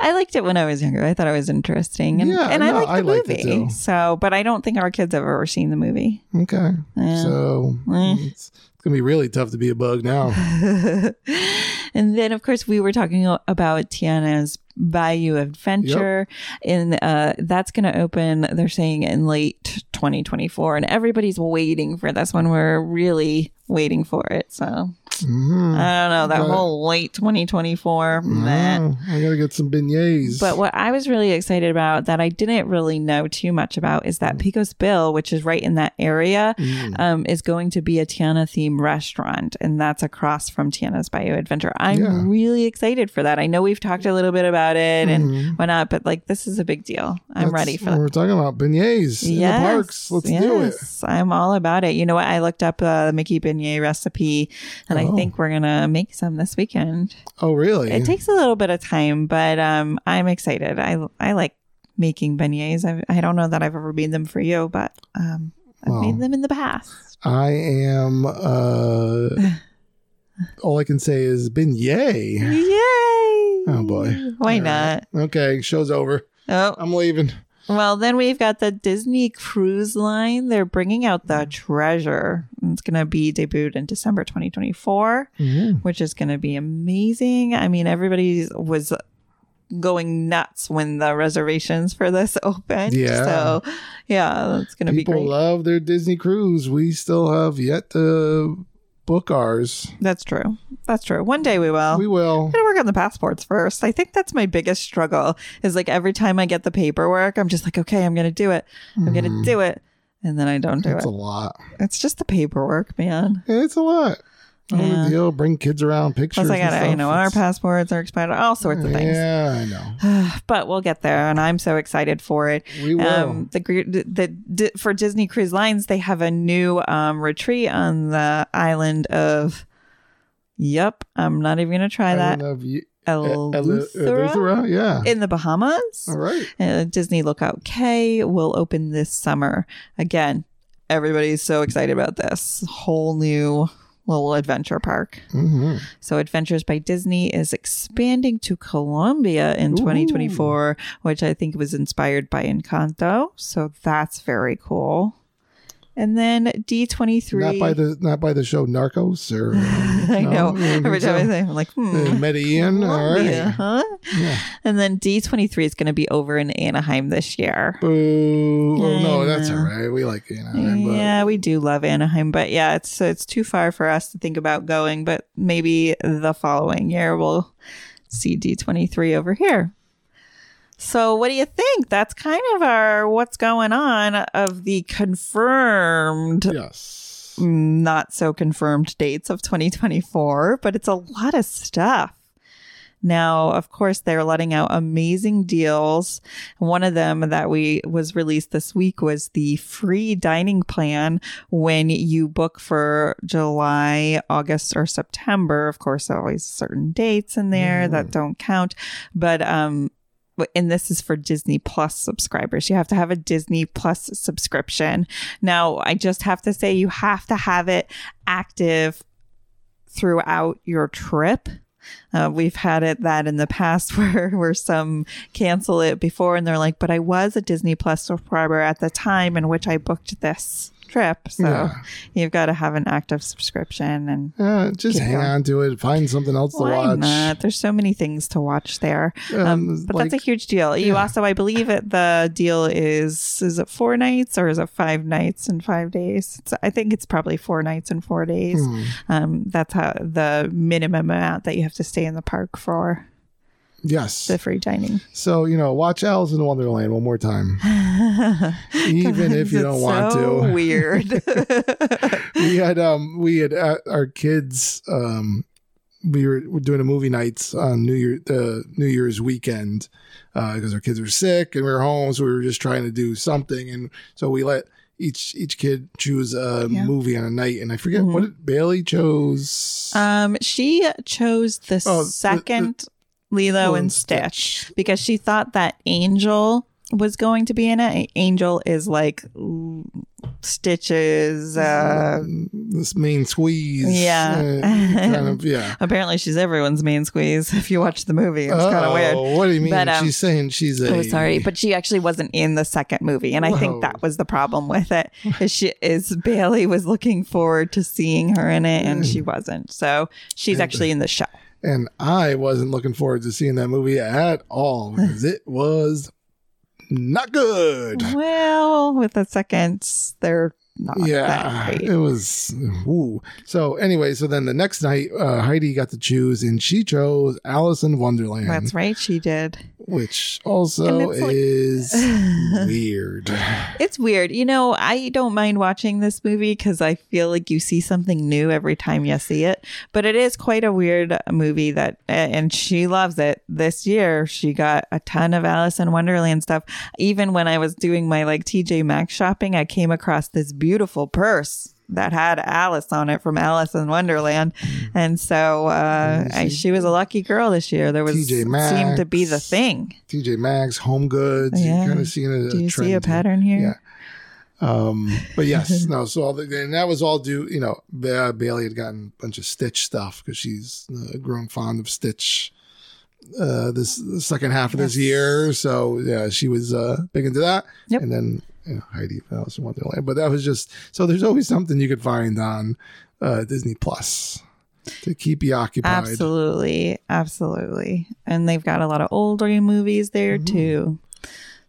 I liked it when I was younger. I thought it was interesting, and, Yeah, and I no, liked the I liked movie. So, but I don't think our kids have ever seen the movie. Okay, Yeah. so Eh. it's, it's gonna be really tough to be a bug now. and then, of course, we were talking about Tiana's Bayou Adventure, and uh, that's going to open. They're saying in late 2024, and everybody's waiting for this one. We're really waiting for it. So Mhm. I don't know that it. whole late 2024. meh. Oh, I gotta get some beignets. But what I was really excited about that I didn't really know too much about is that Pecos Bill, which is right in that area, Mm. um, is going to be a Tiana theme restaurant, and that's across from Tiana's Bayou Adventure. I'm Yeah. really excited for that. I know we've talked a little bit about it and Mhm. whatnot, but like this is a big deal. I'm That's ready for what that. We're talking about beignets in the parks. Let's do it. I'm all about it. You know what? I looked up a Mickey beignet recipe, and I Oh. think we're gonna make some this weekend. Oh, really? It takes a little bit of time, but um, I'm excited. I I like making beignets. I I don't know that I've ever made them for you, but um, I've Well. made them in the past. I am. Uh, all I can say is beignet. Yay! Oh, boy. Why All right. not? Okay, show's over. Oh, I'm leaving. Well, then we've got the Disney Cruise Line. They're bringing out the Treasure. It's going to be debuted in December 2024. Mhm. which is going to be amazing. I mean, everybody was going nuts when the reservations for this opened. Yeah. So, yeah, it's going to be People love their Disney cruise. We still have yet to book ours. That's true. That's true. One day we will. We will. I'm gonna work on the passports first. I think that's my biggest struggle. Is like every time I get the paperwork, I'm just like, okay, I'm gonna do it. I'm gonna hmm. do it, and then I don't do it. It's a lot. It's just the paperwork, man. It's a lot. Yeah. deal. Bring kids around, pictures. Plus, I gotta, you know, our passports are expired, all sorts of things. Yeah, I know. but we'll get there, and I'm so excited for it. We will. Um, the, the the for Disney Cruise Lines, they have a new um, retreat on the island of. Yep, I'm not even gonna try that. Island of Ye- Eleuthera Eleuthera, Yeah. in the Bahamas. All right. Uh, Disney Lookout Cay will open this summer. Again, everybody's so excited about this whole new little adventure park. hmm So, Adventures by Disney is expanding to Colombia in Ooh. 2024, which I think was inspired by Encanto. So, that's very cool. And then D23. Not by the not by the show Narcos or I no, know. Every time I say, I'm like, hmm. Uh, Medellin. All right. huh? Yeah. And then D23 is going to be over in Anaheim this year. Boo. Oh, no, that's all right. We like Anaheim. But Yeah, we do love Anaheim, but yeah, it's it's too far for us to think about going. But maybe the following year we'll see D twenty three over here. So, what do you think? That's kind of our what's going on of the confirmed, Yes. not so confirmed dates of 2024, but it's a lot of stuff. Now, of course, they're letting out amazing deals. One of them that we was released this week was the free dining plan when you book for July, August, or September. Of course, there always certain dates in there that don't count, but um. And this is for Disney Plus subscribers. You have to have a Disney Plus subscription. Now, I just have to say, you have to have it active throughout your trip. Uh, we've had it that in the past where where some cancel it before and they're like, but I was a Disney Plus subscriber at the time in which I booked this trip. So Yeah. you've got to have an active subscription and Yeah, just hang going. on to it. Find something else to watch. not? There's so many things to watch there. Um, Um, but like- that's a huge deal. You yeah. also, I believe, it the deal is is it four nights or is it five nights and five days? It's, I think it's probably four nights and four days. Hmm. Um, that's how the minimum amount that you have to stay in the park for Yes. the free dining. So, you know, watch Alice in Wonderland one more time. Even if you don't want so to. Weird. we had um we had uh, our kids um we were, were doing a movie nights on New Year the New Year's weekend because our kids were sick and we were home, so we were just trying to do something, and so we let each each kid choose a Yeah. movie on a night, and I forget Mhm. what Bailey chose. um, she chose the Oh, the- second Lilo Lilo and and Stitch because she thought that Angel was going to be in it. Angel is like mm, Stitch's. Uh, this main squeeze, Yeah. uh, kind of, yeah. apparently, she's everyone's main squeeze. If you watch the movie, it's kind of Oh, weird. What do you mean? But, um, she's saying she's a. Oh, sorry, but she actually wasn't in the second movie, and I Whoa. think that was the problem with it. Is she is Bailey was looking forward to seeing her in it, and she wasn't. So she's actually in the show. And I wasn't looking forward to seeing that movie at all because it was not good. Well, with the seconds, they're not that yeah, great. it was. Ooh. So anyway, so then the next night, uh, Heidi got to choose, and she chose Alice in Wonderland, That's right, she did. Which also it's like- is weird. It's weird. You know, I don't mind watching this movie because I feel like you see something new every time you see it. But it is quite a weird uh, movie that, and she loves it. This year, she got a ton of Alice in Wonderland stuff. Even when I was doing my like TJ Maxx shopping, I came across this beautiful purse that had Alice on it from Alice in Wonderland. And so uh, I, she was a lucky girl this year. There was TJ seemed to be the Maxx. thing. TJ Maxx, Home Goods, Yeah. you kind of seeing a, Do you trend see a pattern here? Yeah. Um, but yes, no. So all the, and that was all due. You know, Ba- Bailey had gotten a bunch of Stitch stuff because she's uh, grown fond of Stitch. Uh, this second half of this year, so yeah, she was uh big into that. Yep. And then you know, Heidi Alice in Wonderland, but that was just so. There's always something you could find on uh Disney Plus to keep you occupied. Absolutely. Absolutely. And they've got a lot of older movies there Mm-hmm. too.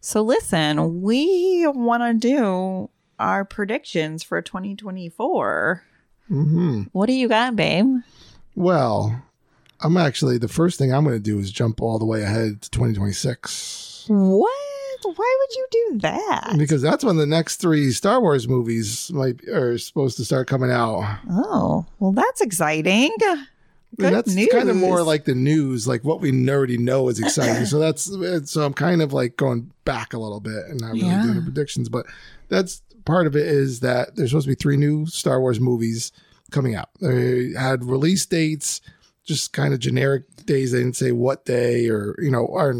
So listen, we want to do our predictions for 2024. hmm What do you got, babe? Well, I'm actually the first thing I'm going to do is jump all the way ahead to 2026. What? Why would you do that? because that's when the next three Star Wars movies might are supposed to start coming out. Oh, well, that's exciting. Good that's news. kind of more like the news, like what we already know is exciting. so that's so I'm kind of like going back a little bit and not really Yeah. doing the predictions, but that's part of it is that there's supposed to be three new Star Wars movies coming out. They had release dates, just kind of generic days. They didn't say what day or you know or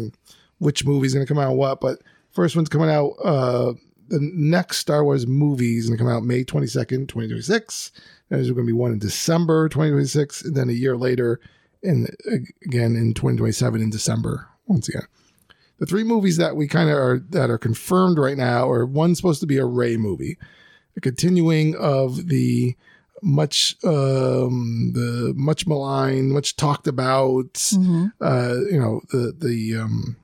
which movie's going to come out what, but first one's coming out. uh the next Star Wars movie is going to come out May 22nd, 2026. There's going to be one in December 2026, and then a year later, in again in 2027 in December. Once again, the three movies that we kind of are that are confirmed right now are one's supposed to be a Rey movie, a continuing of the much um the much maligned, much talked about, Mhm. uh, you know, the the um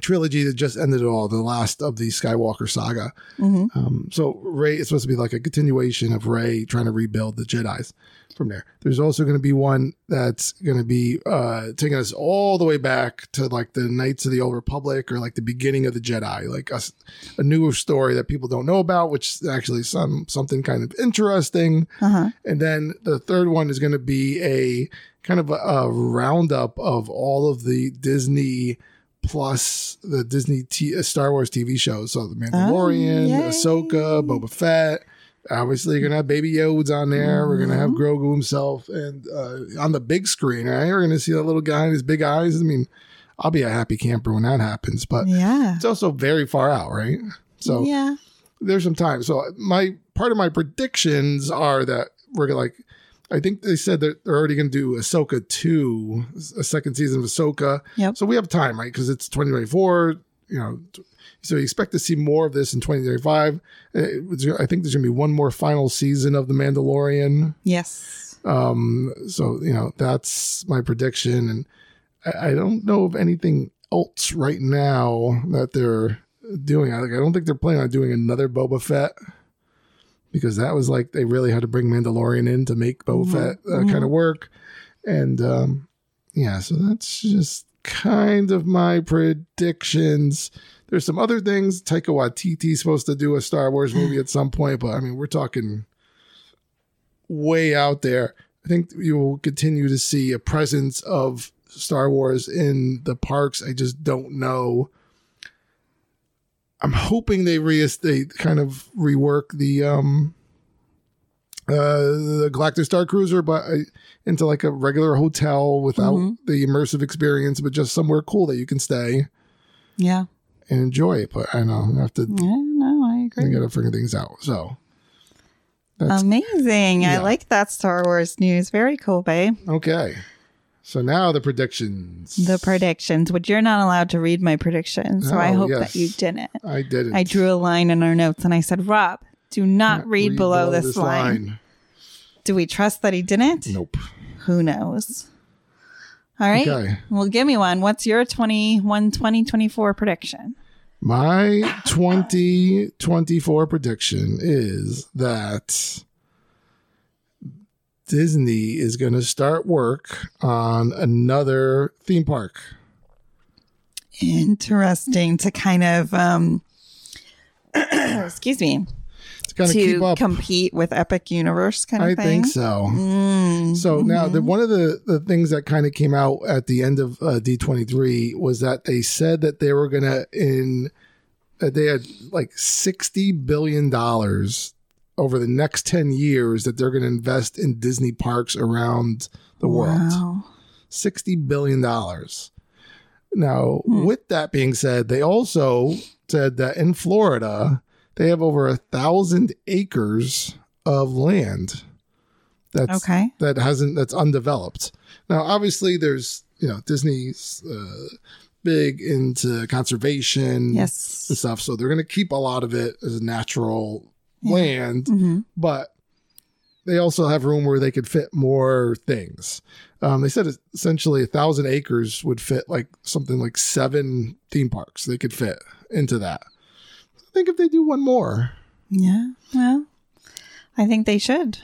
trilogy that just ended it all, the last of the Skywalker saga. Mhm. Um, so Rey is supposed to be like a continuation of Rey trying to rebuild the Jedi's from there. There's also going to be one that's going to be uh, taking us all the way back to like the Knights of the Old Republic or like the beginning of the Jedi, like a, a newer story that people don't know about, which is actually some something kind of interesting. Uh-huh. And then the third one is going to be a kind of a, a roundup of all of the Disney plus the Disney T- uh, Star Wars TV shows. So the Mandalorian, Oh, yay. Ahsoka, Boba Fett. Obviously, you're gonna have Baby Yoda's on there. We're gonna have Grogu himself, and uh, on the big screen, right? We're gonna see that little guy and his big eyes. I mean, I'll be a happy camper when that happens, but Yeah. it's also very far out, right? So yeah. there's some time. So my part of my predictions are that we're gonna like. I think they said that they're already going to do Ahsoka two, a second season of Ahsoka. Yep. So we have time, right? Because it's 2024. You know, so you expect to see more of this in 2035. Uh, I think there's going to be one more final season of The Mandalorian. Yes. Um, so you know that's my prediction, and I, I don't know of anything else right now that they're doing. I, like, I don't think they're planning on doing another Boba Fett because that was like they really had to bring Mandalorian in to make Boba Mhm. Fett uh, kind of work, and um, yeah, so that's just kind of my predictions. There's some other things. Taika Waititi's supposed to do a Star Wars movie at some point, but I mean, we're talking way out there. I think you will continue to see a presence of Star Wars in the parks. I just don't know. I'm hoping they re they kind of rework the um uh the Galactic Star Cruiser, but I, into like a regular hotel without Mhm. the immersive experience, but just somewhere cool that you can stay Yeah. and enjoy it. But I know I have to Yeah, no, I I agree. gotta figure things out. So that's Amazing. I like that Star Wars news. Very cool, babe. okay. So now the predictions. The predictions, which you're not allowed to read my predictions. So I Oh, hope yes. that you didn't. I didn't. I drew a line in our notes and I said, Rob, do not read, below, this, line. Do we trust that he didn't? Nope. Who knows? All right. Okay. Well, give me one. What's your 21 2024 prediction? My 2024 prediction is that Disney is going to start work on another theme park. Interesting to kind of um excuse me To kind of keep to up. compete with Epic Universe kind of I thing. think so. Mm, So now, the, mhm. one of the, the things that kind of came out at the end of uh, D23 was that they said that they were going to, in, that they had like $60 billion over the next 10 years that they're going to invest in Disney parks around the world. $60 billion. Now, Hmm. with that being said, they also said that in Florida, they have over a thousand acres of land that's Okay. that hasn't that's undeveloped. Now, obviously, there's you know Disney's uh, big into conservation yes, and stuff, so they're going to keep a lot of it as natural. Land, hmm but they also have room where they could fit more things. Um, they said essentially a thousand acres would fit like something like seven theme parks. They could fit into that. I think if they do one more, Yeah. Well, I think they should.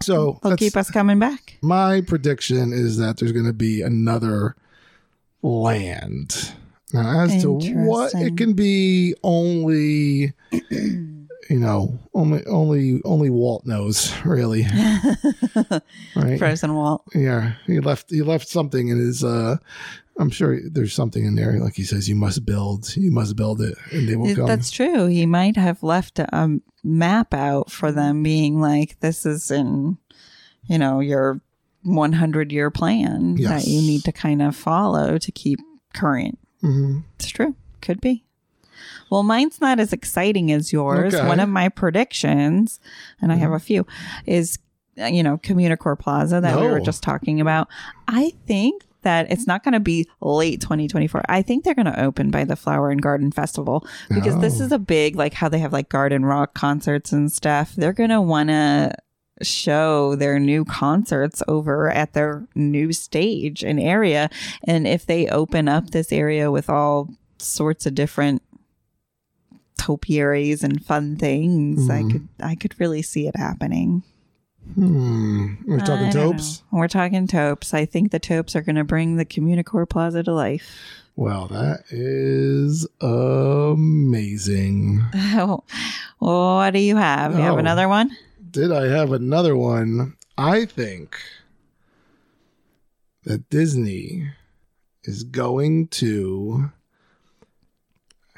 so They'll keep us coming back. my prediction is that there's going to be another land. Now, as to what it can be, only you know, only only only Walt knows, really. right? Frozen Walt. Yeah, he left he left something in his. uh I'm sure there's something in there, like he says, you must build, you must build it, and they will come. That's true. He might have left a map out for them, being like, "This is in, you know, your 100 year plan that you need to kind of follow to keep current." Mhm. It's true. Could be. Well, mine's not as exciting as yours. Okay. One of my predictions, and I have Mm-hmm. a few, is uh, you know Communicore Plaza that we were just talking about. I think that it's not going to be late 2024. I think they're going to open by the Flower and Garden Festival because this Oh. is a big like how they have like garden rock concerts and stuff. They're going to want to show their new concerts over at their new stage and area and if they open up this area with all sorts of different topiaries and fun things i Mhm. could i could really see it happening Hmm. We're talking I know. we're talking taupes i think the taupes are going to bring the communicore plaza to life Well, that is amazing. well, what do you have you have Oh. another one Did I have another one? I think that Disney is going to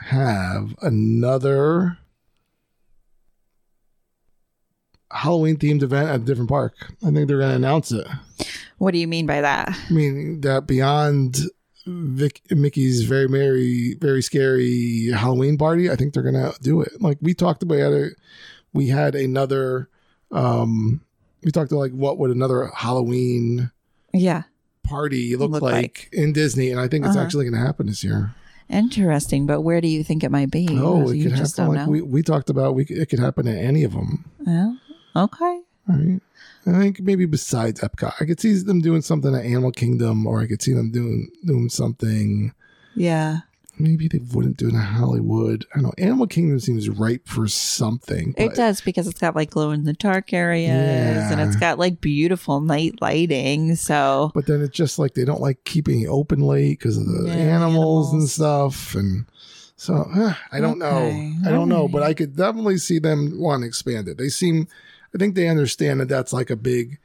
have another Halloween themed event at a different park. I think they're going to announce it. what do you mean by that I mean that beyond Vic, Mickey's very merry, very scary Halloween party, I think they're gonna do it. Like we talked about it, we had another. um We talked about like what would another Halloween yeah party look, Look like, like. in Disney, and I think it's Uh-huh. actually going to happen this year. Interesting but where do you think it might be Oh, it you could just happen. don't Like know we we talked about, we it could happen at any of them. well, okay Right. I think maybe besides Epcot, I could see them doing something at Animal Kingdom, or I could see them doing doing something. yeah Maybe they wouldn't do it in Hollywood. I don't know. Animal Kingdom seems ripe for something. It does because it's got like glow in the dark areas and it's got like beautiful night lighting. So But then it's just like they don't like keeping it open late because of the Yeah, animals, and stuff. And so eh, I don't Okay, know. I don't know. But. I could definitely see them want to expand it. They seem, I think they understand that that's like a big,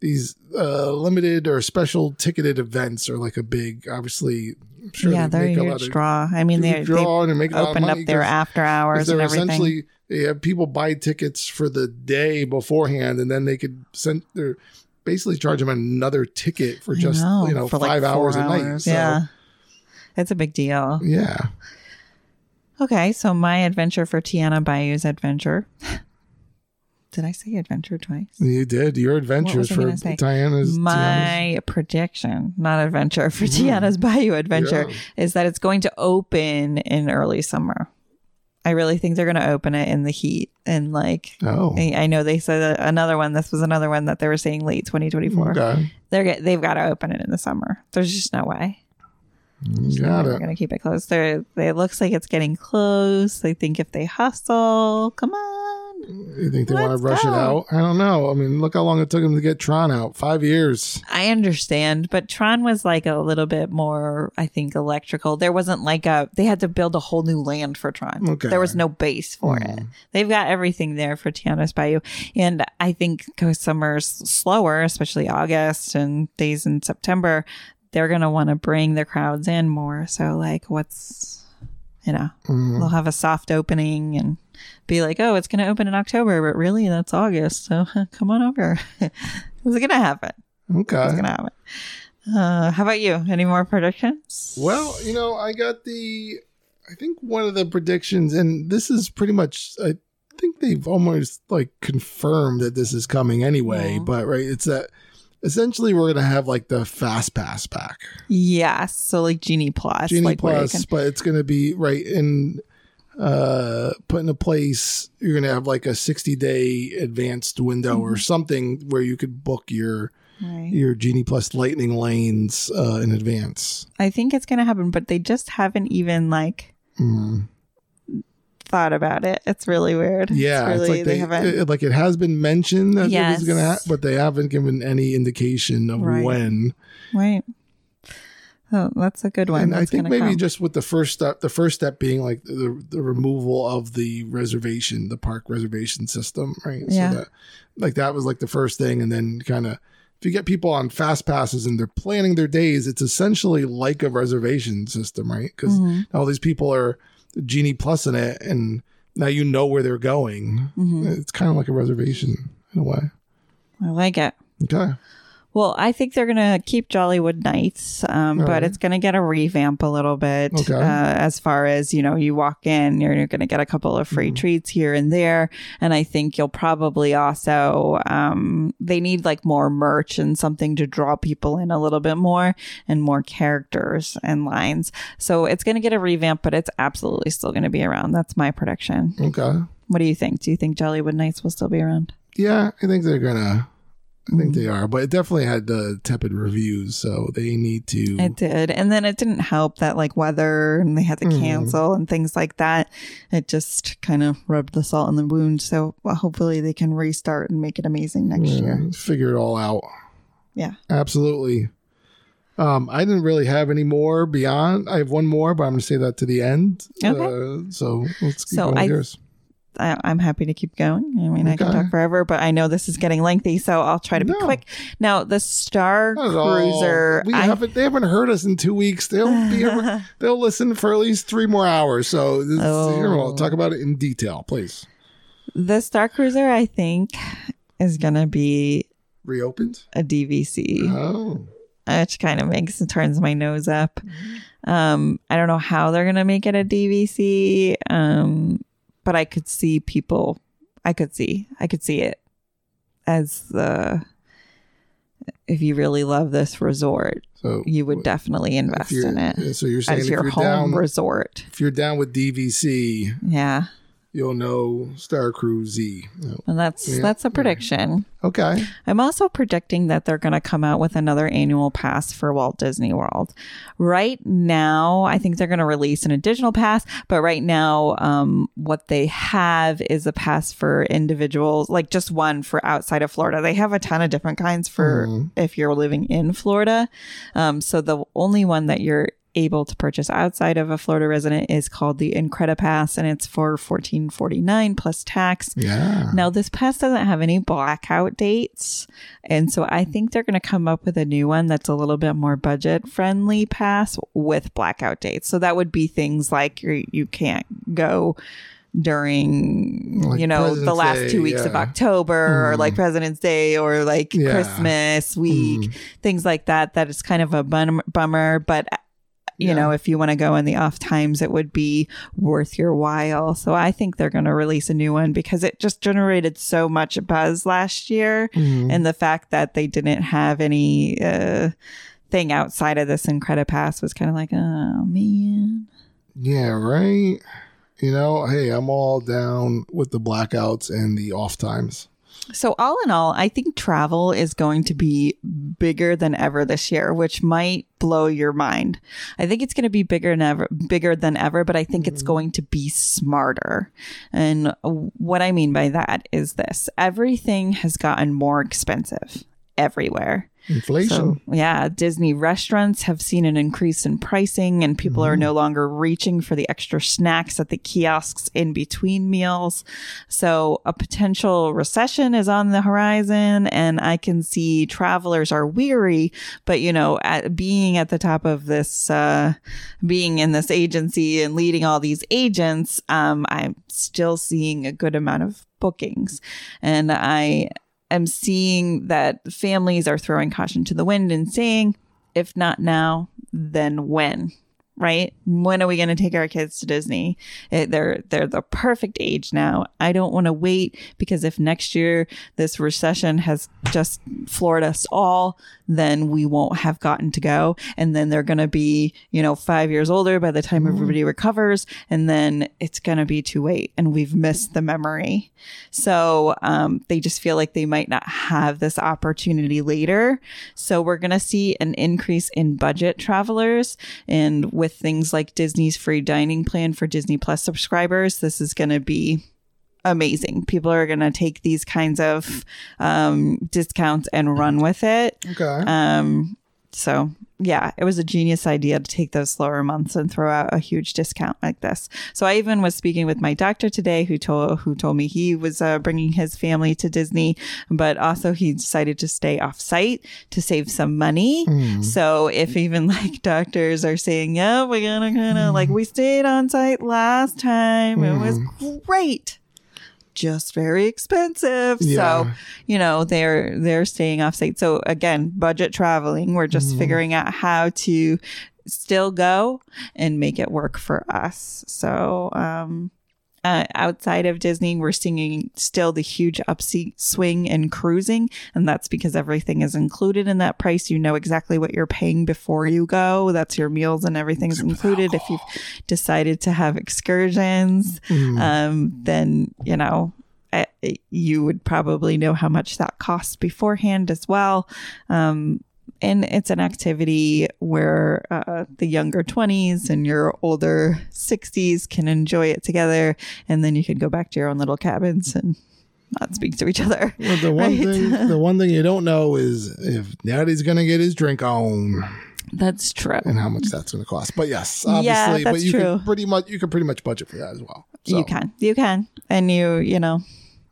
these uh, limited or special ticketed events are like a big, obviously. Sure yeah, they they're a huge draw. I mean, they they draw and make a lot of opened up their their after hours and they're everything. essentially they have people buy tickets for the day beforehand and then they could send they're basically charge them another ticket for just you know for like five four hours a night so yeah, it's a big deal. yeah Okay, so my adventure for Tiana Bayou's adventure. Did I say adventure twice? you did your adventures I for gonna say? Tiana's My prediction, not adventure, for hmm. Tiana's Bayou adventure Yeah. is that it's going to open in early summer. I really think they're going to open it in the heat. And like, oh I I know they said another one. This was another one that they were saying late 2024. okay They're get, they've got to open it in the summer. There's just no way. Got They're gonna keep it closed. They're, they it looks like it's getting close. They think if they hustle, come on. You think they want to Let's rush it out? I don't know. I mean, look how long it took them to get Tron out. Five years. I understand, but Tron was like a little bit more, I think, electrical. There wasn't like a they had to build a whole new land for Tron. Okay. There was no base for it. Hmm. They've got everything there for Tiana's Bayou. And I think because summer's slower, especially August and days in September, they're gonna want to bring the crowds in more. So like what's you know, Mhm. they'll have a soft opening and be like, oh, it's going to open in October, but really that's August. So come on over. it's going to happen. Okay. It's going to happen. Uh, how about you? Any more predictions? Well, you know, I got the. I think one of the predictions, and this is pretty much. I think they've almost like confirmed that this is coming anyway. Yeah. But right, it's that essentially we're gonna have like the fast pass back, Yes. So like Genie Plus. Genie like Plus, can- but it's gonna be right in. Uh, put into place. You're gonna have like a 60 day advanced window Mm-hmm. or something where you could book your Right. your Genie Plus Lightning lanes uh, in advance. I think it's going to happen, but they just haven't even like Mm. Thought about it. It's really weird. Yeah, It's it's, like they, they, haven't. it- like it has been mentioned that it was gonna, ha- but they haven't given any indication of Right. when. right. Oh, that's a good one. and I think maybe come. just with the first step, the first step being like the the removal of the reservation, the park reservation system, right? Yeah. So that like that was like the first thing, and then kind of if you get people on fast passes and they're planning their days, it's essentially like a reservation system, right? Because Mhm. all these people are Genie Plus in it, and now you know where they're going. Mhm. It's kind of like a reservation in a way. I like it. Okay. Well, I think they're going to keep Jollywood Nights, um, but right. it's going to get a revamp a little bit. Okay. Uh, as far as, you know, you walk in, you're, you're going to get a couple of free Mhm. treats here and there. And I think you'll probably also, um, they need like more merch and something to draw people in a little bit more and more characters and lines. So it's going to get a revamp, but it's absolutely still going to be around. That's my prediction. Okay. What do you think? Do you think Jollywood Nights will still be around? Yeah, I think they're gonna. I think Mm-hmm. they are, but it definitely had uh, tepid reviews, so they need to. It did. And then it didn't help that like weather and they had to Mhm. cancel and things like that. It just kind of rubbed the salt in the wound. So well, hopefully they can restart and make it amazing next yeah, year. figure it all out. Yeah. Absolutely. Um, I didn't really have any more beyond. I have one more, but I'm going to say that to the end. Okay. Uh, so let's keep So going I- yours. I, I'm happy to keep going. I mean, I can talk forever, but I know this is getting lengthy, so I'll try to be No. quick. Now, the Star Not at all. Cruiser. We I- haven't. They haven't heard us in two weeks. They'll be. they'll listen for at least three more hours. So this, Oh. here, we'll talk about it in detail, please. the Star Cruiser, I think, is going to be Reopened. a DVC. Oh. which kind of makes turns my nose up. Um, I don't know how they're gonna make it a DVC, um, but I could see people. I could see. I could see it as the. If you really love this resort, So you would definitely invest in it So you're saying as if your you're home down, resort. if you're down with DVC, Yeah, you'll know Star Cruise Z. And that's Yeah, that's a yeah. prediction. Okay. I'm also predicting that they're going to come out with another annual pass for Walt Disney World. Right now, I think they're going to release an additional pass, but right now, um, what they have is a pass for individuals, like just one for outside of Florida. They have a ton of different kinds for Mhm. if you're living in Florida. Um, so the only one that you're able to purchase outside of a Florida resident is called the Incredipass, and it's for fourteen forty nine plus tax. Yeah. Now, this pass doesn't have any blackout dates. And so I think they're going to come up with a new one that's a little bit more budget friendly pass with blackout dates. So that would be things like you you can't go during Like you know the last Day, two weeks of yeah. october or Mhm. like president's day or like Yeah. christmas week Mm. things like that that is kind of a bum- bummer but you Yeah. know if you want to go in the off times it would be worth your while so i think they're going to release a new one because it just generated so much buzz last year Mhm. and the fact that they didn't have any uh thing outside of this Incredipass was kind of like oh man Yeah, right. You know, hey, I'm all down with the blackouts and the off times. So, all in all, I think travel is going to be bigger than ever this year, which might blow your mind. I think it's going to be bigger than ever, bigger than ever, but I think it's mm-hmm. going to be smarter. And what I mean by that is this everything has gotten more expensive everywhere. Inflation. So, yeah, Disney restaurants have seen an increase in pricing, and people are no longer reaching for the extra snacks at the kiosks in between meals. So, a potential recession is on the horizon, and I can see travelers are weary. But, you know, at, being at the top of this, uh, being in this agency and leading all these agents, um, I'm still seeing a good amount of bookings. And I, am seeing that families are throwing caution to the wind and saying, if not now, then when? Right? When are we going to take our kids to Disney? They're they're the perfect age now. I don't want to wait because if next year this recession has just floored us all, then we won't have gotten to go, and then they're going to be you know five years older by the time everybody recovers, and then it's going to be too late, and we've missed the memory. So um, they just feel like they might not have this opportunity later. So we're going to see an increase in budget travelers. And with things like Disney's free dining plan for Disney Plus subscribers, this is going to be amazing. People are going to take these kinds of um, discounts and run with it. Okay. Um, so yeah, it was a genius idea to take those slower months and throw out a huge discount like this. So I even was speaking with my doctor today, who told who told me he was uh, bringing his family to Disney, but also he decided to stay off site to save some money. Hmm. So if even like doctors are saying, "Yeah, we're gonna kind of like hmm. we stayed on site last time, it was hmm. great." Just very expensive. Yeah. So you know they're they're staying off site so again budget traveling we're just figuring out how to still go and make it work for us so um uh, outside of Disney, we're seeing still the huge upswing in cruising, and that's because everything is included in that price. You know exactly what you're paying before you go. That's your meals and everything's included. If you've decided to have excursions, um, then you know uh, you would probably know how much that costs beforehand as well. Um, and it's an activity where uh, the younger 20s and your older 60s can enjoy it together. And then you can go back to your own little cabins and not speak to each other. Well, the one Right. thing, the one thing you don't know is if Daddy's gonna get his drink on That's true. and how much that's gonna cost. But yes, Yeah, obviously, but that's you true. can pretty much you can pretty much budget for that as well. So, You can. You can. And you, you know,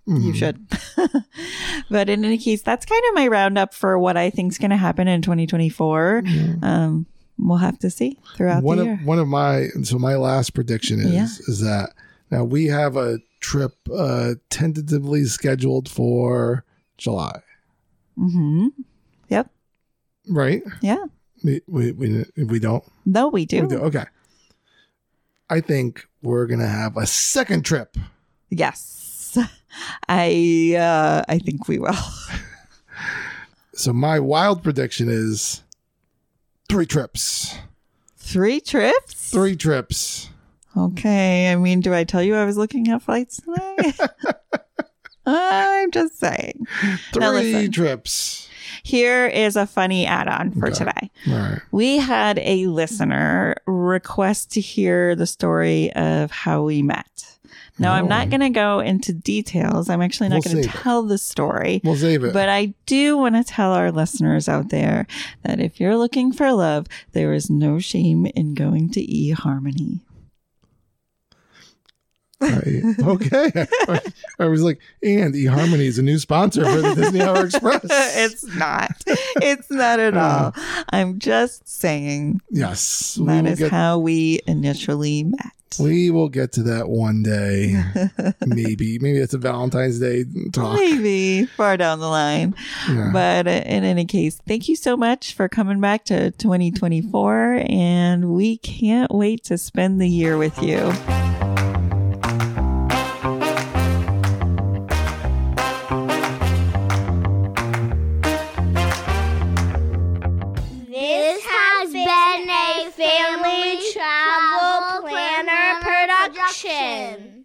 you should. but in any case, that's kind of my roundup for what I think is going to happen in 2024. Um, we'll have to see throughout one the of year. one of my so my last prediction is Yeah. is that now we have a trip uh tentatively scheduled for July, hmm Yep. right? Yeah. We we we, we don't. No, we do. We do. Okay. I think we're gonna have a second trip. Yes. I uh I think we will. So my wild prediction is three trips. Three trips? Three trips. Okay. I mean, do I tell you I was looking at flights tonight? I'm just saying. Three listen. trips. Here is a funny add-on for Okay. today. Right. We had a listener request to hear the story of how we met. Now, I'm not going to go into details. I'm actually not We'll going to save it. tell the story. We'll save it. But I do want to tell our listeners out there that if you're looking for love, there is no shame in going to eHarmony. Right. Okay. I, I was like, and eHarmony is a new sponsor for the Disney Hour Express. it's not. It's not at all. I'm just saying yes. That is get, how we initially met. we will get to that one day. Maybe. Maybe it's a Valentine's Day talk. Maybe far down the line. Yeah. But uh, in any case, thank you so much for coming back to 2024. And we can't wait to spend the year with you. Been